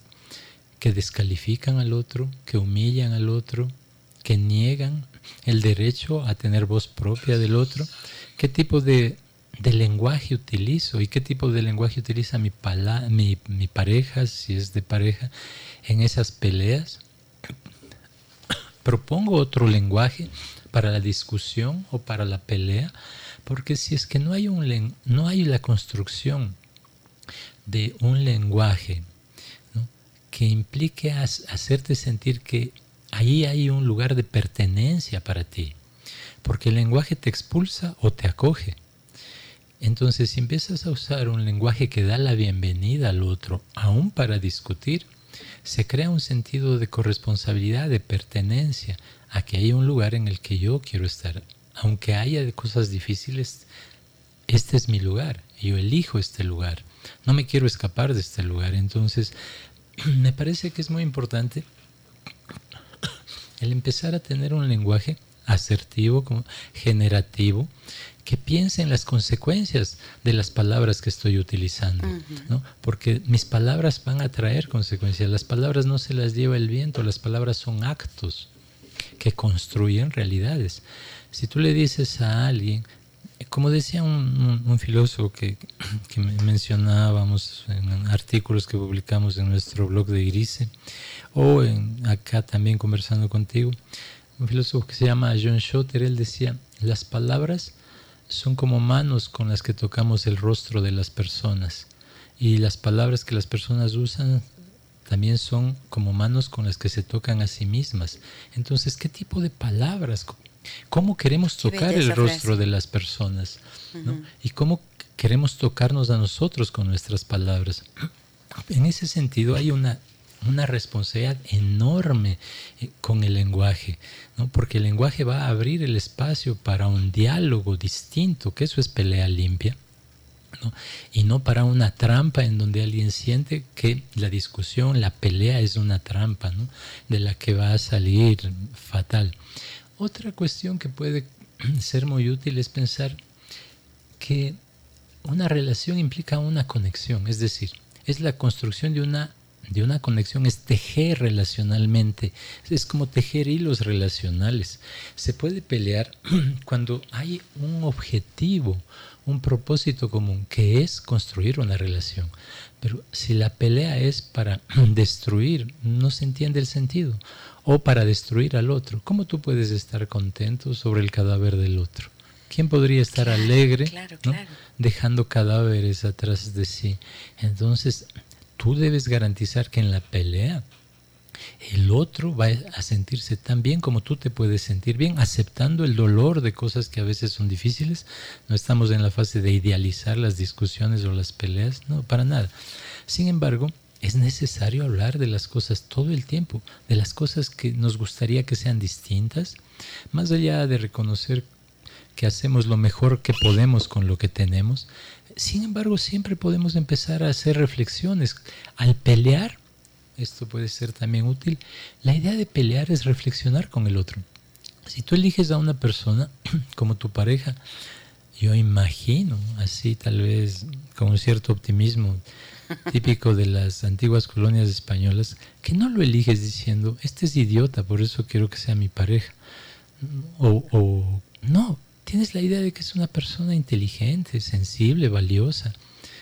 que descalifican al otro, que humillan al otro, que niegan el derecho a tener voz propia del otro, qué tipo de, lenguaje utilizo y qué tipo de lenguaje utiliza mi, mi, pareja, si es de pareja, en esas peleas. Propongo otro lenguaje para la discusión o para la pelea, porque si es que no hay, un, no hay la construcción de un lenguaje que implique hacerte sentir que ahí hay un lugar de pertenencia para ti, porque el lenguaje te expulsa o te acoge. Entonces, si empiezas a usar un lenguaje que da la bienvenida al otro, aún para discutir, se crea un sentido de corresponsabilidad, de pertenencia, a que hay un lugar en el que yo quiero estar. Aunque haya cosas difíciles, este es mi lugar, yo elijo este lugar, no me quiero escapar de este lugar. Entonces, me parece que es muy importante el empezar a tener un lenguaje asertivo, generativo, que piense en las consecuencias de las palabras que estoy utilizando, ¿no? porque mis palabras van a traer consecuencias, las palabras no se las lleva el viento, las palabras son actos que construyen realidades. Si tú le dices a alguien, como decía un, filósofo que, que, mencionábamos en artículos que publicamos en nuestro blog de Grise, o en, acá también conversando contigo, un filósofo que se llama John Schotter, él decía, las palabras son como manos con las que tocamos el rostro de las personas y las palabras que las personas usan también son como manos con las que se tocan a sí mismas. Entonces, ¿qué tipo de palabras? ¿Cómo queremos tocar el rostro de las personas? ¿Y cómo queremos tocarnos a nosotros con nuestras palabras? En ese sentido hay una una responsabilidad enorme eh, con el lenguaje, ¿no? porque el lenguaje va a abrir el espacio para un diálogo distinto, que eso es pelea limpia, ¿no? y no para una trampa en donde alguien siente que la discusión, la pelea es una trampa, ¿no? de la que va a salir fatal. Otra cuestión que puede ser muy útil es pensar que una relación implica una conexión, es decir, es la construcción de una de una conexión es tejer relacionalmente, es como tejer hilos relacionales. Se puede pelear cuando hay un objetivo, un propósito común, que es construir una relación. Pero si la pelea es para destruir, no se entiende el sentido. O para destruir al otro, ¿cómo tú puedes estar contento sobre el cadáver del otro? ¿Quién podría estar alegre dejando cadáveres atrás de sí? Entonces, tú debes garantizar que en la pelea el otro va a sentirse tan bien como tú te puedes sentir bien, aceptando el dolor de cosas que a veces son difíciles. No estamos en la fase de idealizar las discusiones o las peleas, no, para nada. Sin embargo, es necesario hablar de las cosas todo el tiempo, de las cosas que nos gustaría que sean distintas, más allá de reconocer que hacemos lo mejor que podemos con lo que tenemos. Sin embargo, siempre podemos empezar a hacer reflexiones. Al pelear, esto puede ser también útil, la idea de pelear es reflexionar con el otro. Si tú eliges a una persona como tu pareja, yo imagino, así tal vez con un cierto optimismo típico de las antiguas colonias españolas, que no lo eliges diciendo, este es idiota, por eso quiero que sea mi pareja. O, o no, tienes la idea de que es una persona inteligente, sensible, valiosa,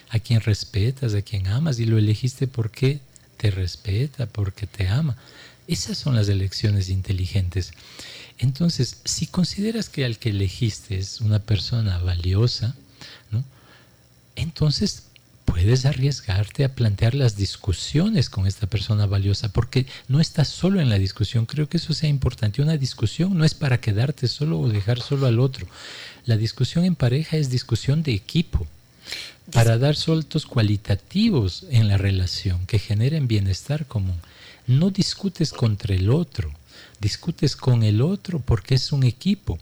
a quien respetas, a quien amas, y lo elegiste porque te respeta, porque te ama. Esas son las elecciones inteligentes. Entonces, si consideras que al que elegiste es una persona valiosa, entonces puedes arriesgarte a plantear las discusiones con esta persona valiosa, porque no estás solo en la discusión. Creo que eso sea importante. Una discusión no es para quedarte solo o dejar solo al otro. La discusión en pareja es discusión de equipo, para dar saltos cualitativos en la relación que generen bienestar común. No discutes contra el otro, discutes con el otro porque es un equipo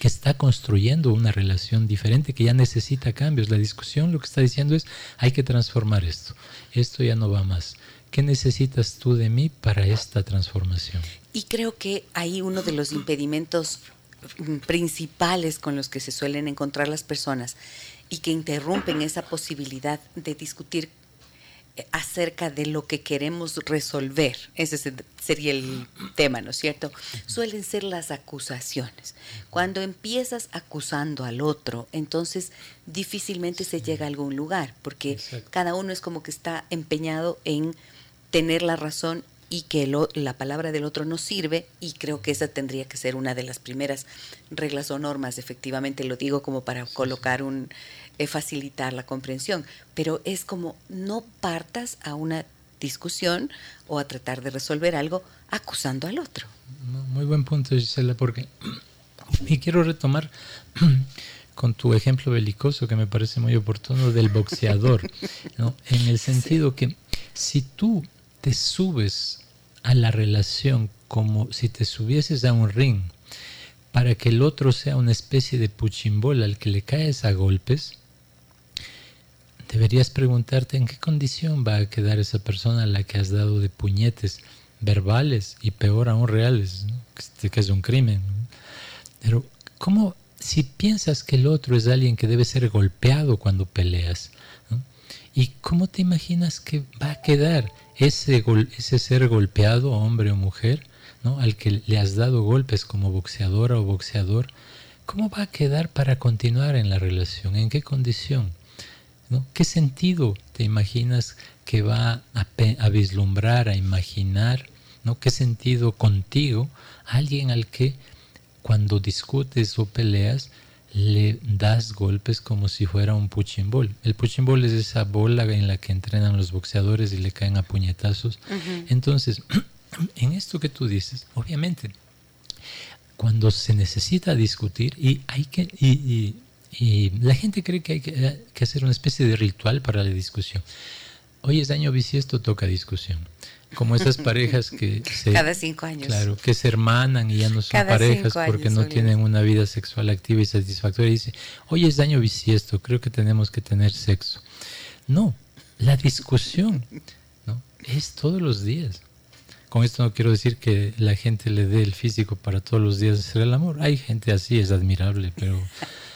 que está construyendo una relación diferente, que ya necesita cambios. La discusión lo que está diciendo es, hay que transformar esto, esto ya no va más. ¿Qué necesitas tú de mí para esta transformación? Y creo que ahí uno de los impedimentos principales con los que se suelen encontrar las personas y que interrumpen esa posibilidad de discutir acerca de lo que queremos resolver, ese sería el tema, ¿no es cierto? Suelen ser las acusaciones. Cuando empiezas acusando al otro, entonces difícilmente se llega a algún lugar, porque cada uno es como que está empeñado en tener la razón y que la palabra del otro no sirve y creo que esa tendría que ser una de las primeras reglas o normas, efectivamente lo digo como para colocar un, facilitar la comprensión, pero es como no partas a una discusión o a tratar de resolver algo acusando al otro. Muy buen punto, Gisela, porque y quiero retomar con tu ejemplo belicoso que me parece muy oportuno del boxeador, en el sentido que si tú te subes a la relación como si te subieses a un ring para que el otro sea una especie de puchimbola al que le caes a golpes, deberías preguntarte en qué condición va a quedar esa persona a la que has dado de puñetes verbales y peor aún reales, que es un crimen. Pero, ¿cómo, si piensas que el otro es alguien que debe ser golpeado cuando peleas, ¿y cómo te imaginas que va a quedar ese, ese ser golpeado, hombre o mujer, ¿no? al que le has dado golpes como boxeadora o boxeador? ¿Cómo va a quedar para continuar en la relación? ¿En qué condición? ¿Qué sentido te imaginas que va a, vislumbrar, a imaginar? ¿no? ¿Qué sentido contigo alguien al que cuando discutes o peleas le das golpes como si fuera un puchimbol? El puchimbol es esa bola en la que entrenan los boxeadores y le caen a puñetazos. Entonces, en esto que tú dices, obviamente, cuando se necesita discutir y hay que... y y la gente cree que hay que, hacer una especie de ritual para la discusión. Hoy es año bisiesto, toca discusión. Como esas parejas que se, Cada cinco años. Claro, que se hermanan y ya no son parejas porque no tienen una vida sexual activa y satisfactoria. Y dice, hoy es año bisiesto, creo que tenemos que tener sexo. No, la discusión ¿no? es todos los días. Con esto no quiero decir que la gente le dé el físico para todos los días hacer el amor. Hay gente así, es admirable, pero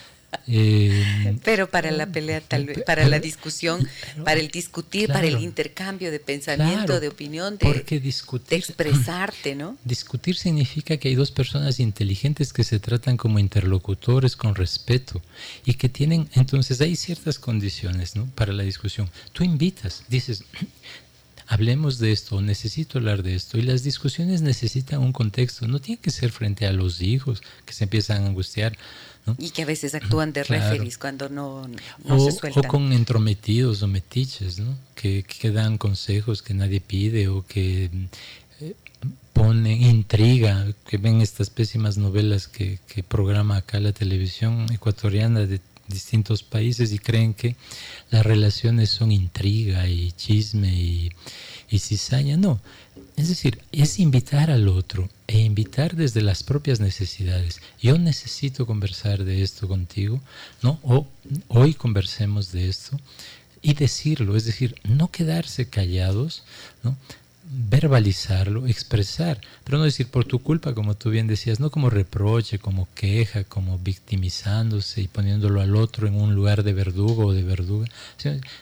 eh, pero para la pelea, tal vez, para la discusión, para el discutir, para el intercambio de pensamiento, de opinión, de, porque discutir, expresarte, ¿no? Discutir significa que hay dos personas inteligentes que se tratan como interlocutores con respeto y que tienen, entonces hay ciertas condiciones, ¿no? Para la discusión. Tú invitas, dices, hablemos de esto, necesito hablar de esto. Y las discusiones necesitan un contexto, no tiene que ser frente a los hijos que se empiezan a angustiar. Y que a veces actúan de referees cuando no, se sueltan. O con entrometidos o metiches, ¿no? Que, dan consejos que nadie pide o que eh, ponen intriga, que ven estas pésimas novelas que, que programa acá la televisión ecuatoriana de distintos países y creen que las relaciones son intriga y chisme y, y cizaña. No, es decir, es invitar al otro e invitar desde las propias necesidades. Yo necesito conversar de esto contigo, ¿no? O hoy conversemos de esto y decirlo, es decir, no quedarse callados, ¿no? verbalizarlo, expresar, pero no decir por tu culpa, como tú bien decías, no como reproche, como queja, como victimizándose y poniéndolo al otro en un lugar de verdugo o de verduga.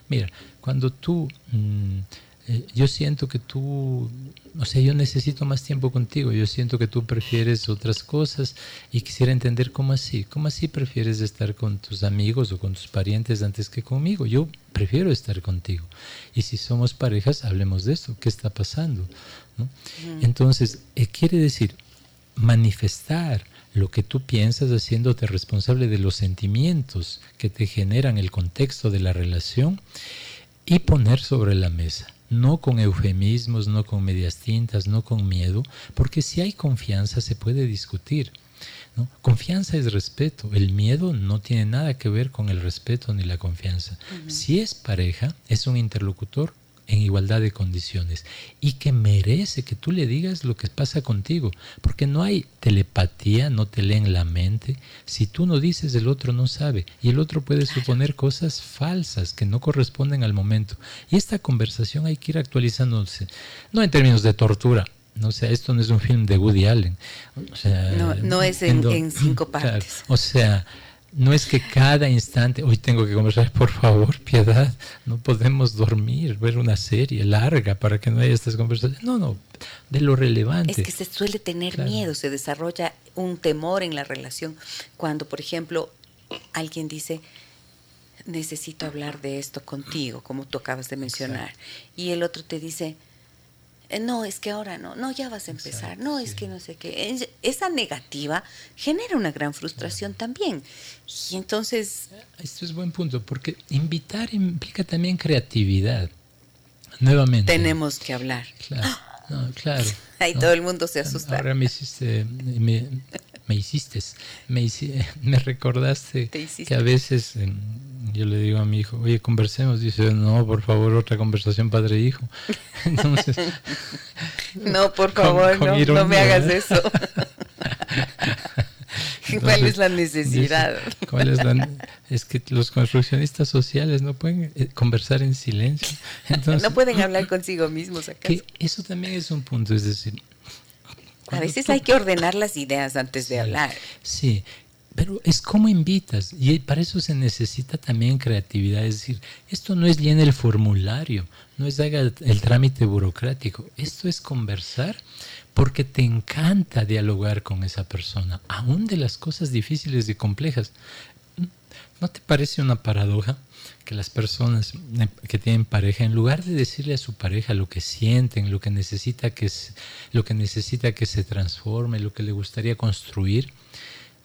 Mira, cuando tú mm, eh, yo siento que tú, o sea, yo necesito más tiempo contigo, yo siento que tú prefieres otras cosas y quisiera entender cómo así, cómo así prefieres estar con tus amigos o con tus parientes antes que conmigo. Yo prefiero estar contigo. Y si somos parejas, hablemos de esto, ¿qué está pasando? Entonces, eh, quiere decir, manifestar lo que tú piensas haciéndote responsable de los sentimientos que te generan el contexto de la relación y poner sobre la mesa no con eufemismos, no con medias tintas, no con miedo, porque si hay confianza se puede discutir. Confianza es respeto, el miedo no tiene nada que ver con el respeto ni la confianza. Si es pareja, es un interlocutor en igualdad de condiciones y que merece que tú le digas lo que pasa contigo, porque no hay telepatía, no te leen la mente. Si tú no dices, el otro no sabe y el otro puede suponer cosas falsas que no corresponden al momento. Y esta conversación hay que ir actualizándose, no en términos de tortura, no sea, esto no es un film de Woody Allen. no, es en, cinco partes. o sea, no es que cada instante, hoy tengo que conversar, por favor, piedad, no podemos dormir, ver una serie larga para que no haya estas conversaciones. No, no, de lo relevante. Es que se suele tener miedo, se desarrolla un temor en la relación cuando, por ejemplo, alguien dice, necesito hablar de esto contigo, como tú acabas de mencionar, y el otro te dice, no, es que ahora no, no, ya vas a empezar, no, es que no sé qué. Esa negativa genera una gran frustración también. Y entonces... Esto es buen punto, porque invitar implica también creatividad. Nuevamente. Tenemos que hablar. Claro, claro. Ahí todo el mundo se asusta. Ahora me hiciste, me, hiciste, me, me recordaste que a veces yo le digo a mi hijo, oye, conversemos. Dice, no, por favor, otra conversación padre-hijo. Entonces. no, por favor, no, me hagas eso. ¿Cuál es la necesidad? ¿cuál es, la, es que los construccionistas sociales no pueden eh, conversar en silencio. no pueden hablar consigo mismos. Que eso también es un punto, es decir. A veces hay que ordenar las ideas antes de hablar. Sí, pero es como invitas y para eso se necesita también creatividad. Es decir, esto no es llenar el formulario, no es haga el, trámite burocrático, esto es conversar porque te encanta dialogar con esa persona, aún de las cosas difíciles y complejas. ¿No te parece una paradoja que las personas que tienen pareja, en lugar de decirle a su pareja lo que sienten, lo que necesita que, lo que, necesita que se transforme, lo que le gustaría construir,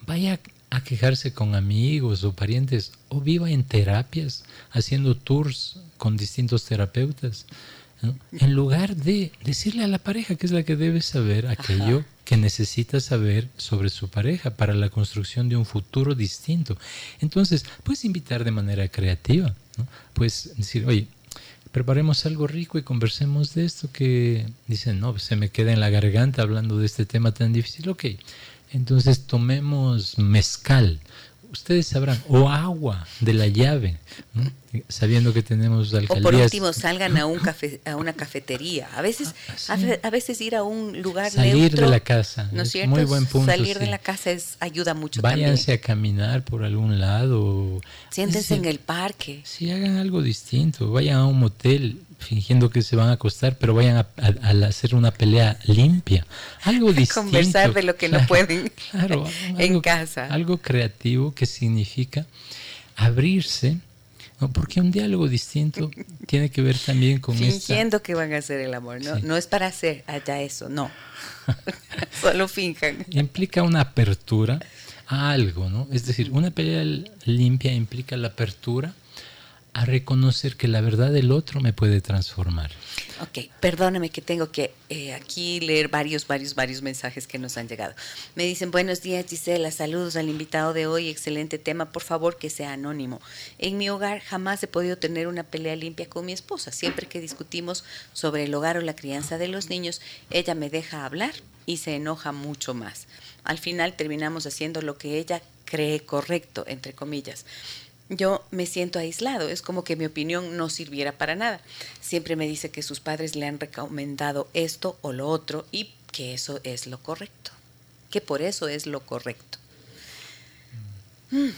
vaya a quejarse con amigos o parientes o viva en terapias, haciendo tours con distintos terapeutas, en lugar de decirle a la pareja que es la que debe saber aquello que necesita saber sobre su pareja para la construcción de un futuro distinto. Entonces, puedes invitar de manera creativa, ¿no? puedes decir, oye, preparemos algo rico y conversemos de esto que dicen, no, se me queda en la garganta hablando de este tema tan difícil. Ok, entonces tomemos mezcal, ustedes sabrán, o agua de la llave, sabiendo que tenemos alcaldías. O por último, salgan a, un café, a una cafetería. A veces, ah, a, veces ir a un lugar Salir de la casa. ¿No es cierto? Muy buen punto. Salir de la casa es, ayuda mucho Váyanse a caminar por algún lado. Siéntense en el parque. Sí, hagan algo distinto. Vayan a un motel fingiendo que se van a acostar, pero vayan a, hacer una pelea limpia. Algo distinto. Conversar de lo que no pueden en casa. Algo creativo que significa abrirse, porque un diálogo distinto tiene que ver también con Fingiendo que van a hacer el amor, ¿no? No es para hacer allá eso, no. Solo finjan. Implica una apertura a algo, ¿no? Es decir, una pelea limpia implica la apertura a reconocer que la verdad del otro me puede transformar. Ok, perdóneme que tengo que eh, aquí leer varios, varios, varios mensajes que nos han llegado. Me dicen, buenos días Gisela, saludos al invitado de hoy, excelente tema, por favor que sea anónimo. En mi hogar jamás he podido tener una pelea limpia con mi esposa. Siempre que discutimos sobre el hogar o la crianza de los niños, ella me deja hablar y se enoja mucho más. Al final terminamos haciendo lo que ella cree correcto, entre comillas yo me siento aislado, es como que mi opinión no sirviera para nada. Siempre me dice que sus padres le han recomendado esto o lo otro y que eso es lo correcto, que por eso es lo correcto. Mm.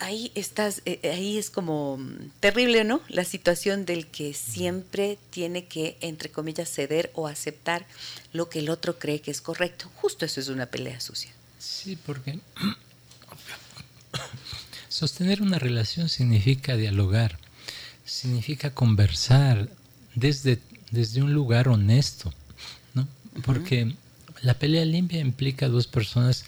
Ahí estás, eh, ahí es como terrible, ¿no? La situación del que siempre tiene que, entre comillas, ceder o aceptar lo que el otro cree que es correcto. Justo eso es una pelea sucia. Sí, porque Sostener una relación significa dialogar, significa conversar desde, desde un lugar honesto, ¿no? Porque la pelea limpia implica dos personas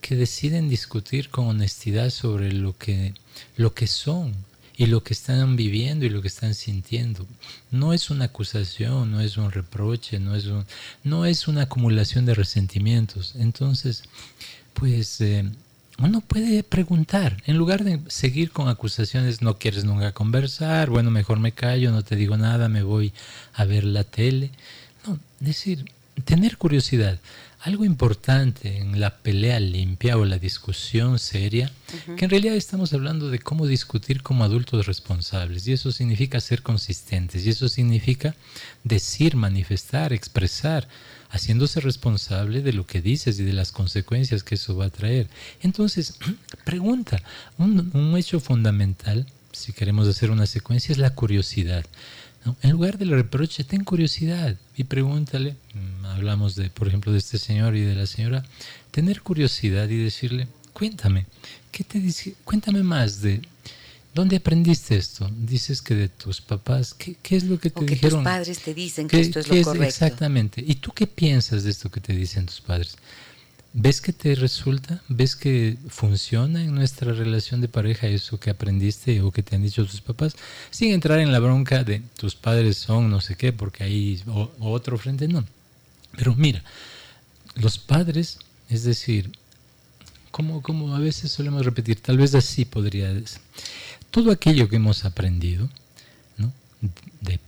que deciden discutir con honestidad sobre lo que, lo que son y lo que están viviendo y lo que están sintiendo. No es una acusación, no es un reproche, no es, un, no es una acumulación de resentimientos. Entonces, pues eh, uno puede preguntar, en lugar de seguir con acusaciones, no quieres nunca conversar, bueno, mejor me callo, no te digo nada, me voy a ver la tele. No, decir, tener curiosidad. Algo importante en la pelea limpia o la discusión seria, que en realidad estamos hablando de cómo discutir como adultos responsables, y eso significa ser consistentes, y eso significa decir, manifestar, expresar haciéndose responsable de lo que dices y de las consecuencias que eso va a traer. Entonces, pregunta, un, hecho fundamental, si queremos hacer una secuencia, es la curiosidad. En lugar del reproche, ten curiosidad y pregúntale, mm, hablamos de, por ejemplo, de este señor y de la señora, tener curiosidad y decirle, cuéntame, ¿qué te dice? Cuéntame más de, ¿Dónde aprendiste esto? Dices que de tus papás. ¿Qué, es lo que te o que dijeron? Tus padres te dicen que esto es lo correcto. Exactamente. ¿Y tú qué piensas de esto que te dicen tus padres? ¿Ves que te resulta? ¿Ves que funciona en nuestra relación de pareja eso que aprendiste o que te han dicho tus papás? Sin entrar en la bronca de tus padres son no sé qué, porque hay otro frente, no. Pero mira, los padres, es decir, como, como a veces solemos repetir, tal vez así podría todo aquello que hemos aprendido, de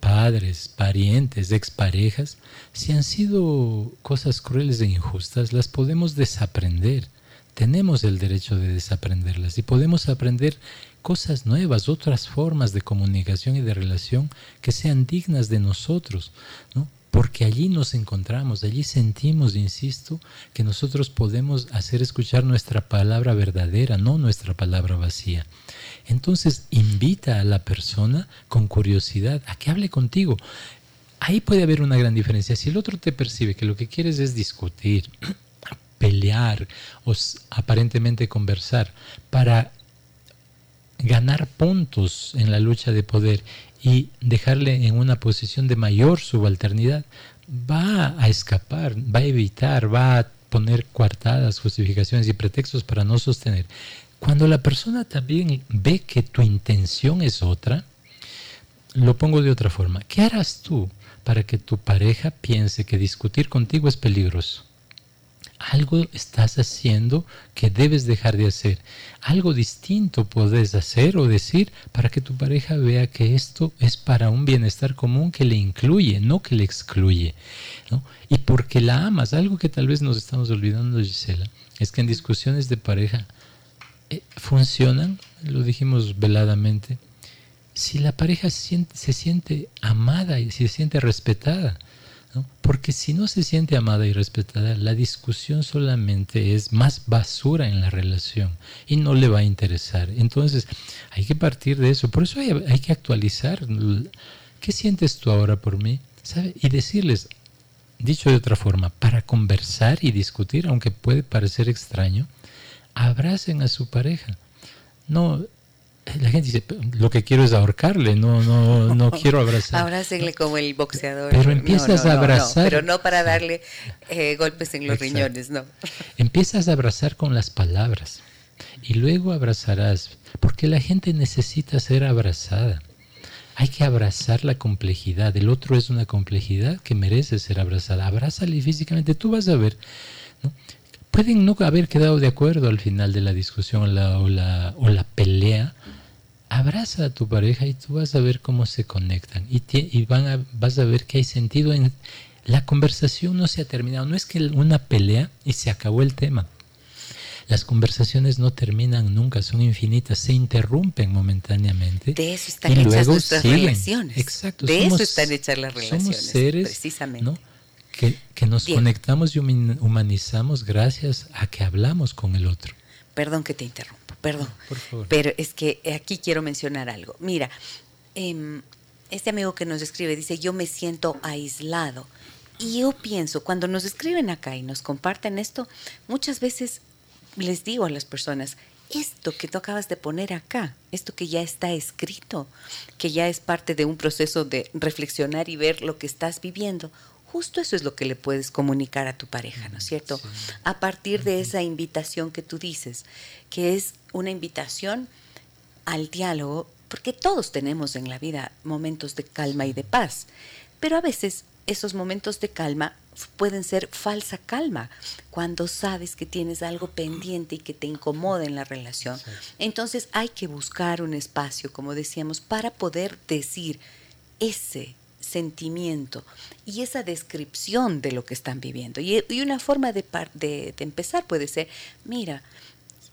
padres, parientes, exparejas, si han sido cosas crueles e injustas, las podemos desaprender. Tenemos el derecho de desaprenderlas y podemos aprender cosas nuevas, otras formas de comunicación y de relación que sean dignas de nosotros, porque allí nos encontramos, allí sentimos, insisto, que nosotros podemos hacer escuchar nuestra palabra verdadera, no nuestra palabra vacía. Entonces invita a la persona con curiosidad a que hable contigo. Ahí puede haber una gran diferencia. Si el otro te percibe que lo que quieres es discutir, pelear o aparentemente conversar para ganar puntos en la lucha de poder y dejarle en una posición de mayor subalternidad, va a escapar, va a evitar, va a poner coartadas, justificaciones y pretextos para no sostener. Cuando la persona también ve que tu intención es otra, lo pongo de otra forma. ¿Qué harás tú para que tu pareja piense que discutir contigo es peligroso? Algo estás haciendo que debes dejar de hacer. Algo distinto puedes hacer o decir para que tu pareja vea que esto es para un bienestar común que le incluye, no que le excluye. Y porque la amas, algo que tal vez nos estamos olvidando, Gisela, es que en discusiones de pareja funcionan, lo dijimos veladamente, si la pareja se siente, amada y se siente respetada. Porque si no se siente amada y respetada, la discusión solamente es más basura en la relación y no le va a interesar. Entonces hay que partir de eso. Por eso hay, hay que actualizar. ¿Qué sientes tú ahora por mí? Y decirles, dicho de otra forma, para conversar y discutir, aunque puede parecer extraño, abracen a su pareja. No, la gente dice, lo que quiero es ahorcarle, no, no, no quiero abrazar. Abrácenle como el boxeador. Pero empiezas a abrazar. pero no para darle eh, golpes en los riñones, no. Empiezas a abrazar con las palabras. y luego abrazarás, porque la gente necesita ser abrazada. Hay que abrazar la complejidad. El otro es una complejidad que merece ser abrazada. Abrázale físicamente. Tú vas a ver. Pueden no haber quedado de acuerdo al final de la discusión o la, o la, pelea. Abraza a tu pareja y tú vas a ver cómo se conectan. Y, y van a, vas a ver que hay sentido en... La conversación no se ha terminado. No es que una pelea y se acabó el tema las conversaciones no terminan nunca, son infinitas, se interrumpen momentáneamente. De eso están y hechas luego nuestras relaciones. Exacto. De eso están hechas las relaciones. Somos seres precisamente. Que, que, nos conectamos y humanizamos gracias a que hablamos con el otro. Perdón que te interrumpo, perdón. Por favor. Pero es que aquí quiero mencionar algo. Mira, em, este amigo que nos escribe dice, yo me siento aislado. Y yo pienso, cuando nos escriben acá y nos comparten esto, muchas veces les digo a las personas, esto que tú acabas de poner acá, esto que ya está escrito, que ya es parte de un proceso de reflexionar y ver lo que estás viviendo, justo eso es lo que le puedes comunicar a tu pareja, ¿no es cierto? A partir de esa invitación que tú dices, que es una invitación al diálogo, porque todos tenemos en la vida momentos de calma y de paz, pero a veces esos momentos de calma pueden ser falsa calma cuando sabes que tienes algo pendiente y que te incomoda en la relación. Entonces hay que buscar un espacio, como decíamos, para poder decir ese sentimiento y esa descripción de lo que están viviendo. Y, una forma de, de empezar puede ser, mira,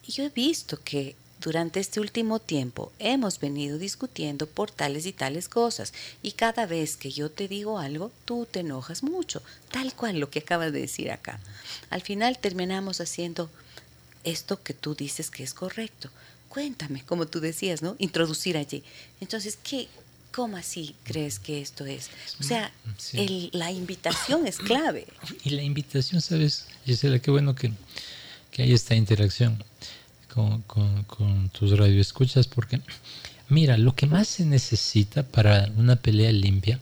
yo he visto que durante este último tiempo hemos venido discutiendo por tales y tales cosas y cada vez que yo te digo algo, tú te enojas mucho, tal cual lo que acabas de decir acá. Al final terminamos haciendo esto que tú dices que es correcto. Cuéntame, como tú decías, ¿no? Introducir allí. Entonces, ¿qué, ¿Cómo así crees que esto es? O sea, la invitación es clave. Y la invitación, ¿sabes, Gisela? Qué bueno que, que hay esta interacción con, tus radioescuchas porque, mira, lo que más se necesita para una pelea limpia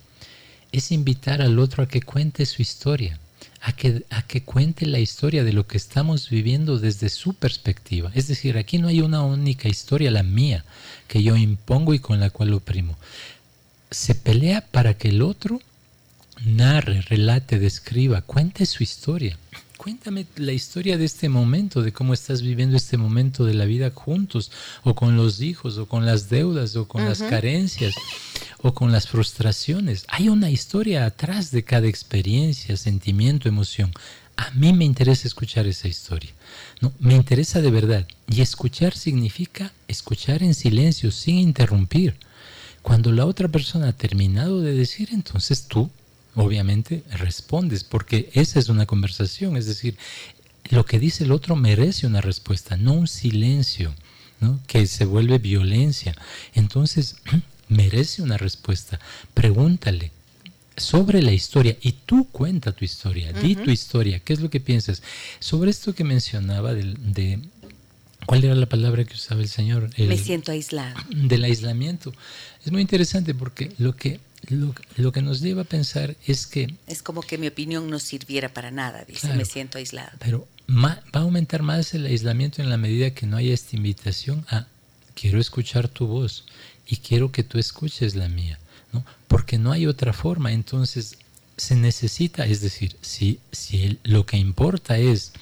es invitar al otro a que cuente su historia, a que, a que cuente la historia de lo que estamos viviendo desde su perspectiva. Es decir, aquí no hay una única historia, la mía, que yo impongo y con la cual oprimo. Se pelea para que el otro narre, relate, describa, cuente su historia cuéntame la historia de este momento, de cómo estás viviendo este momento de la vida juntos, o con los hijos, o con las deudas, o con las carencias, o con las frustraciones. Hay una historia atrás de cada experiencia, sentimiento, emoción. A mí me interesa escuchar esa historia. ¿no? Me interesa de verdad. Y escuchar significa escuchar en silencio, sin interrumpir. Cuando la otra persona ha terminado de decir, entonces tú obviamente respondes, porque esa es una conversación, es decir, lo que dice el otro merece una respuesta, no un silencio, ¿no? que se vuelve violencia. Entonces, merece una respuesta. Pregúntale sobre la historia y tú cuenta tu historia, di tu historia, ¿qué es lo que piensas? Sobre esto que mencionaba de, ¿Cuál era la palabra que usaba el Señor? Me siento aislado. Del aislamiento. Es muy interesante porque lo que lo, que nos lleva a pensar es que... Es como que mi opinión no sirviera para nada, dice, me siento aislado. Pero va a aumentar más el aislamiento en la medida que no haya esta invitación a quiero escuchar tu voz y quiero que tú escuches la mía, ¿no? Porque no hay otra forma, entonces se necesita, es decir, si, si lo que importa es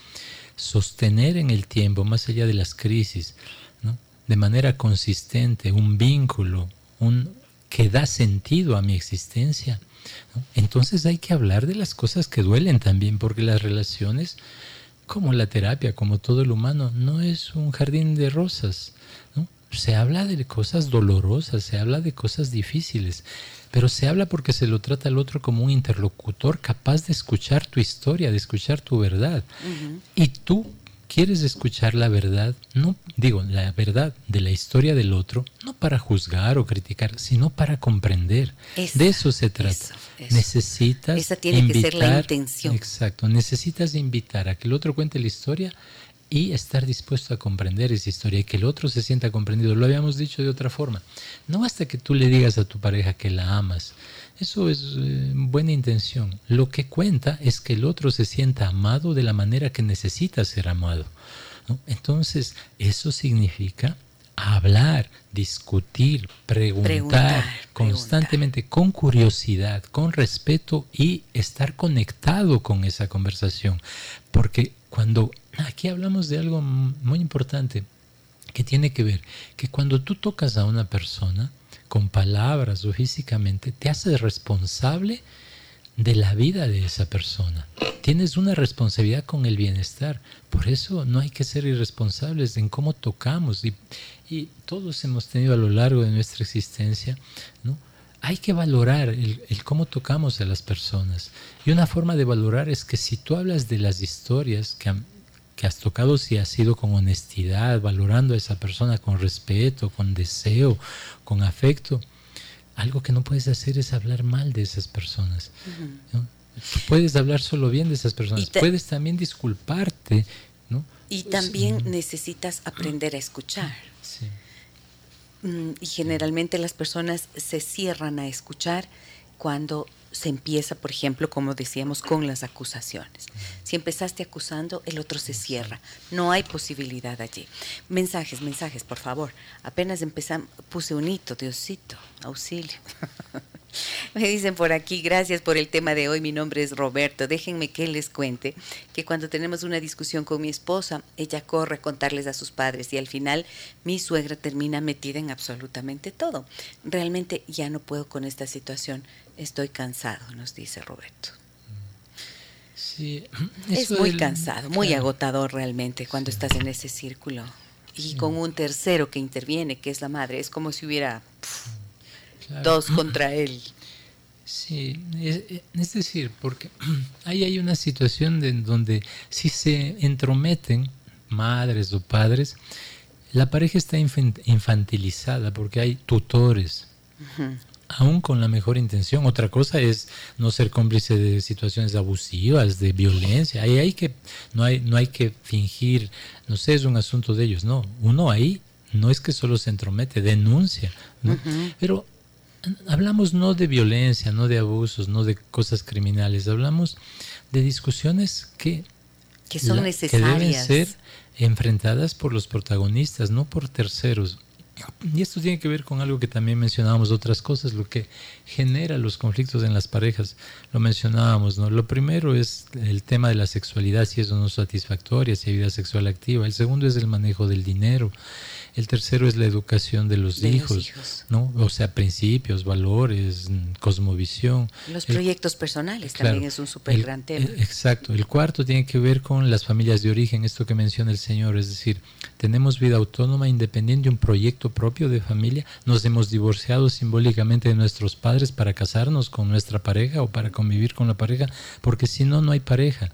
sostener en el tiempo, más allá de las crisis, de manera consistente, un vínculo, un, que da sentido a mi existencia. Entonces hay que hablar de las cosas que duelen también, porque las relaciones, como la terapia, como todo el humano, no es un jardín de rosas. Se habla de cosas dolorosas, se habla de cosas difíciles, pero se habla porque se lo trata al otro como un interlocutor capaz de escuchar tu historia, de escuchar tu verdad. Y tú quieres escuchar la verdad, no digo la verdad de la historia del otro, no para juzgar o criticar, sino para comprender. de eso se trata. Necesitas Esa tiene que ser la intención. Exacto, necesitas invitar a que el otro cuente la historia y estar dispuesto a comprender esa historia y que el otro se sienta comprendido. Lo habíamos dicho de otra forma. No basta que tú le digas a tu pareja que la amas, eso es eh, buena intención. Lo que cuenta es que el otro se sienta amado de la manera que necesita ser amado. Entonces, eso significa hablar, discutir, preguntar, constantemente, con curiosidad, con respeto y estar conectado con esa conversación. Porque cuando aquí hablamos de algo muy importante que tiene que ver, que cuando tú tocas a una persona con palabras o físicamente, te haces responsable de la vida de esa persona. Tienes una responsabilidad con el bienestar. Por eso no hay que ser irresponsables en cómo tocamos. Y, todos hemos tenido a lo largo de nuestra existencia, ¿no? Hay que valorar el, cómo tocamos a las personas. Y una forma de valorar es que si tú hablas de las historias que, que has tocado, si has sido con honestidad, valorando a esa persona con respeto, con deseo, con afecto, algo que no puedes hacer es hablar mal de esas personas. puedes hablar solo bien de esas personas, puedes también disculparte. ¿no? Y también necesitas aprender a escuchar. Mm, y generalmente las personas se cierran a escuchar cuando se empieza, por ejemplo, como decíamos, con las acusaciones. Si empezaste acusando, el otro se cierra. No hay posibilidad allí. Mensajes, mensajes, por favor. Apenas empezamos, puse un hito, Diosito, auxilio. Me dicen por aquí, gracias por el tema de hoy, mi nombre es Roberto. Déjenme que les cuente que cuando tenemos una discusión con mi esposa, ella corre a contarles a sus padres y al final mi suegra termina metida en absolutamente todo. Realmente ya no puedo con esta situación, estoy cansado, nos dice Roberto. Sí, es muy cansado, muy agotador realmente cuando estás en ese círculo y con un tercero que interviene, que es la madre. Es como si hubiera dos contra él. Sí, es, decir, porque ahí hay una situación de, donde si se entrometen madres o padres, la pareja está infantilizada porque hay tutores, aún con la mejor intención. Otra cosa es no ser cómplice de situaciones abusivas, de violencia. Ahí hay que, no hay, no hay que fingir, no sé, es un asunto de ellos, no. Uno ahí no es que solo se entromete, denuncia, ¿no? Pero hablamos no de violencia, no de abusos, no de cosas criminales, hablamos de discusiones que, que son necesarias. Que deben ser enfrentadas por los protagonistas, no por terceros. Y esto tiene que ver con algo que también mencionábamos, otras cosas, lo que genera los conflictos en las parejas. Lo mencionábamos, ¿no? Lo primero es el tema de la sexualidad, si eso no es satisfactoria, si hay vida sexual activa. El segundo es el manejo del dinero. El tercero es la educación de los, hijos, ¿no? O sea, principios, valores, cosmovisión. Los proyectos personales también es un súper gran tema. exacto. El cuarto tiene que ver con las familias de origen, esto que menciona el Señor, es decir, tenemos vida autónoma, independiente, un proyecto propio de familia, nos hemos divorciado simbólicamente de nuestros padres para casarnos con nuestra pareja o para convivir con la pareja, porque si no, no hay pareja.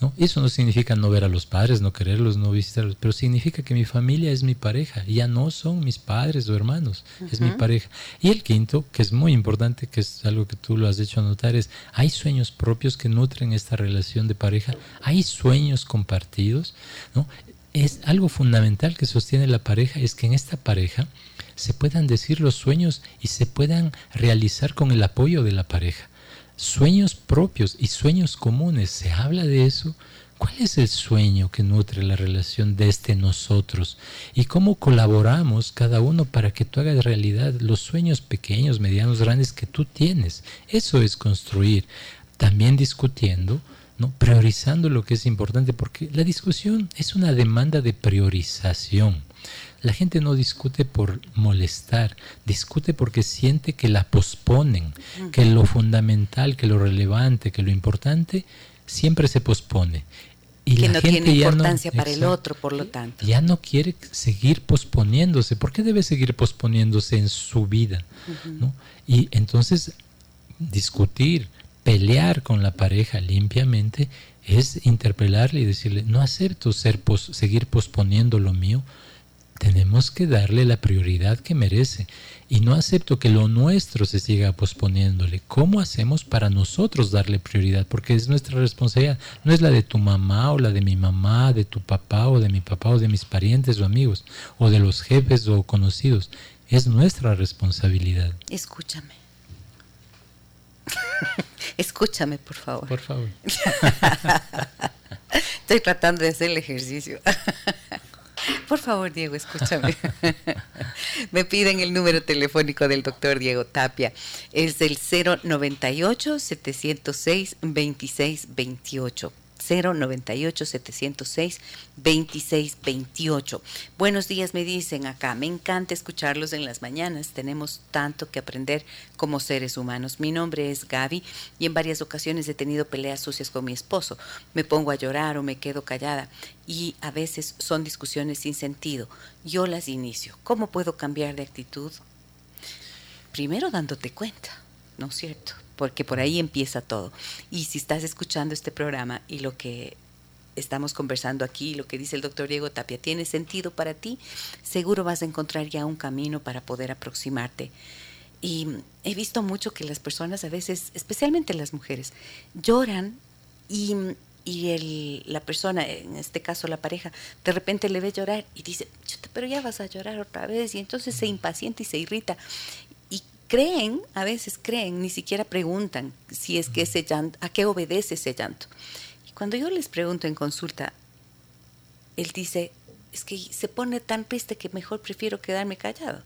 ¿no? Eso no significa no ver a los padres, no quererlos, no visitarlos, pero significa que mi familia es mi pareja, ya no son mis padres o hermanos, es mi pareja. Y el quinto, que es muy importante, que es algo que tú lo has hecho notar, es hay sueños propios que nutren esta relación de pareja, hay sueños compartidos, ¿no? Es algo fundamental que sostiene la pareja, es que en esta pareja se puedan decir los sueños y se puedan realizar con el apoyo de la pareja sueños propios y sueños comunes. ¿Se habla de eso? ¿Cuál es el sueño que nutre la relación de este nosotros? ¿Y cómo colaboramos cada uno para que tú hagas realidad los sueños pequeños, medianos, grandes que tú tienes? Eso es construir. También discutiendo, ¿no? priorizando lo que es importante, porque la discusión es una demanda de priorización. La gente no discute por molestar, discute porque siente que la posponen, que lo fundamental, que lo relevante, que lo importante siempre se pospone. Y que no tiene importancia para el otro, por lo tanto. Ya no quiere seguir posponiéndose. ¿Por qué debe seguir posponiéndose en su vida? Y entonces discutir, pelear con la pareja limpiamente es interpelarle y decirle, no acepto ser seguir posponiendo lo mío, tenemos que darle la prioridad que merece. Y no acepto que lo nuestro se siga posponiéndole. ¿Cómo hacemos para nosotros darle prioridad? Porque es nuestra responsabilidad. No es la de tu mamá o la de mi mamá, de tu papá o de mi papá o de mis parientes o amigos o de los jefes o conocidos. Es nuestra responsabilidad. Escúchame. Escúchame, por favor. Por favor. Estoy tratando de hacer el ejercicio. Por favor, Diego, escúchame. Me piden el número telefónico del doctor Diego Tapia. Es el 098 706 2628. 098 706 2628. Buenos días, me dicen acá. Me encanta escucharlos en las mañanas. Tenemos tanto que aprender como seres humanos. Mi nombre es Gaby y en varias ocasiones he tenido peleas sucias con mi esposo. Me pongo a llorar o me quedo callada y a veces son discusiones sin sentido. Yo las inicio. ¿Cómo puedo cambiar de actitud? Primero dándote cuenta, ¿no es cierto? Porque por ahí empieza todo. Y si estás escuchando este programa y lo que estamos conversando aquí, lo que dice el doctor Diego Tapia, tiene sentido para ti, seguro vas a encontrar ya un camino para poder aproximarte. Y he visto mucho que las personas a veces, especialmente las mujeres, lloran y, y la persona, en este caso la pareja, de repente le ve llorar y dice, pero ya vas a llorar otra vez, y entonces se impacienta y se irrita creen, a veces creen, ni siquiera preguntan si es que ese llanto, a qué obedece ese llanto. Y cuando yo les pregunto en consulta, él dice, es que se pone tan triste que mejor prefiero quedarme callado.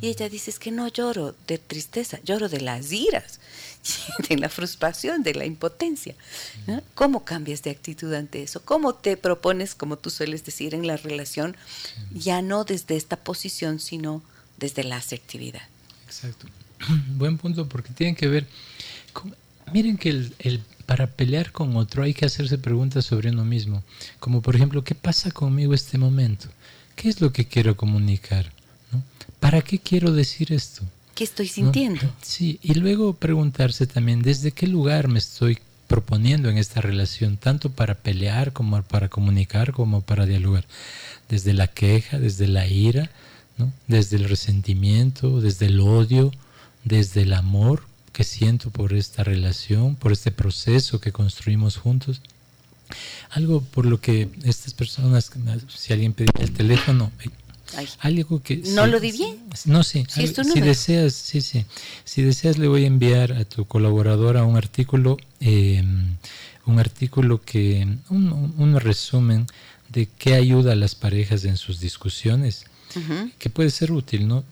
Y ella dice, es que no lloro de tristeza, lloro de las iras, de la frustración, de la impotencia. ¿Cómo cambias de actitud ante eso? ¿Cómo te propones, como tú sueles decir, en la relación, ya no desde esta posición, sino desde la asertividad? Exacto. Buen punto porque tiene que ver con, miren que el, para pelear con otro hay que hacerse preguntas sobre uno mismo, como por ejemplo, ¿qué pasa conmigo este momento? ¿Qué es lo que quiero comunicar? ¿Para qué quiero decir esto? ¿Qué estoy sintiendo? Sí, y luego preguntarse también desde qué lugar me estoy proponiendo en esta relación, tanto para pelear como para comunicar, como para dialogar. Desde la queja, desde la ira, desde el resentimiento, desde el odio, desde el amor que siento por esta relación, por este proceso que construimos juntos. Algo por lo que estas personas, si alguien pedía el teléfono, algo que no lo di bien. No, sí. si deseas, sí, sí. Si deseas, le voy a enviar a tu colaboradora un artículo, em, un artículo que, un, un, resumen de qué ayuda a las parejas en sus discusiones que puede ser útil, ¿no?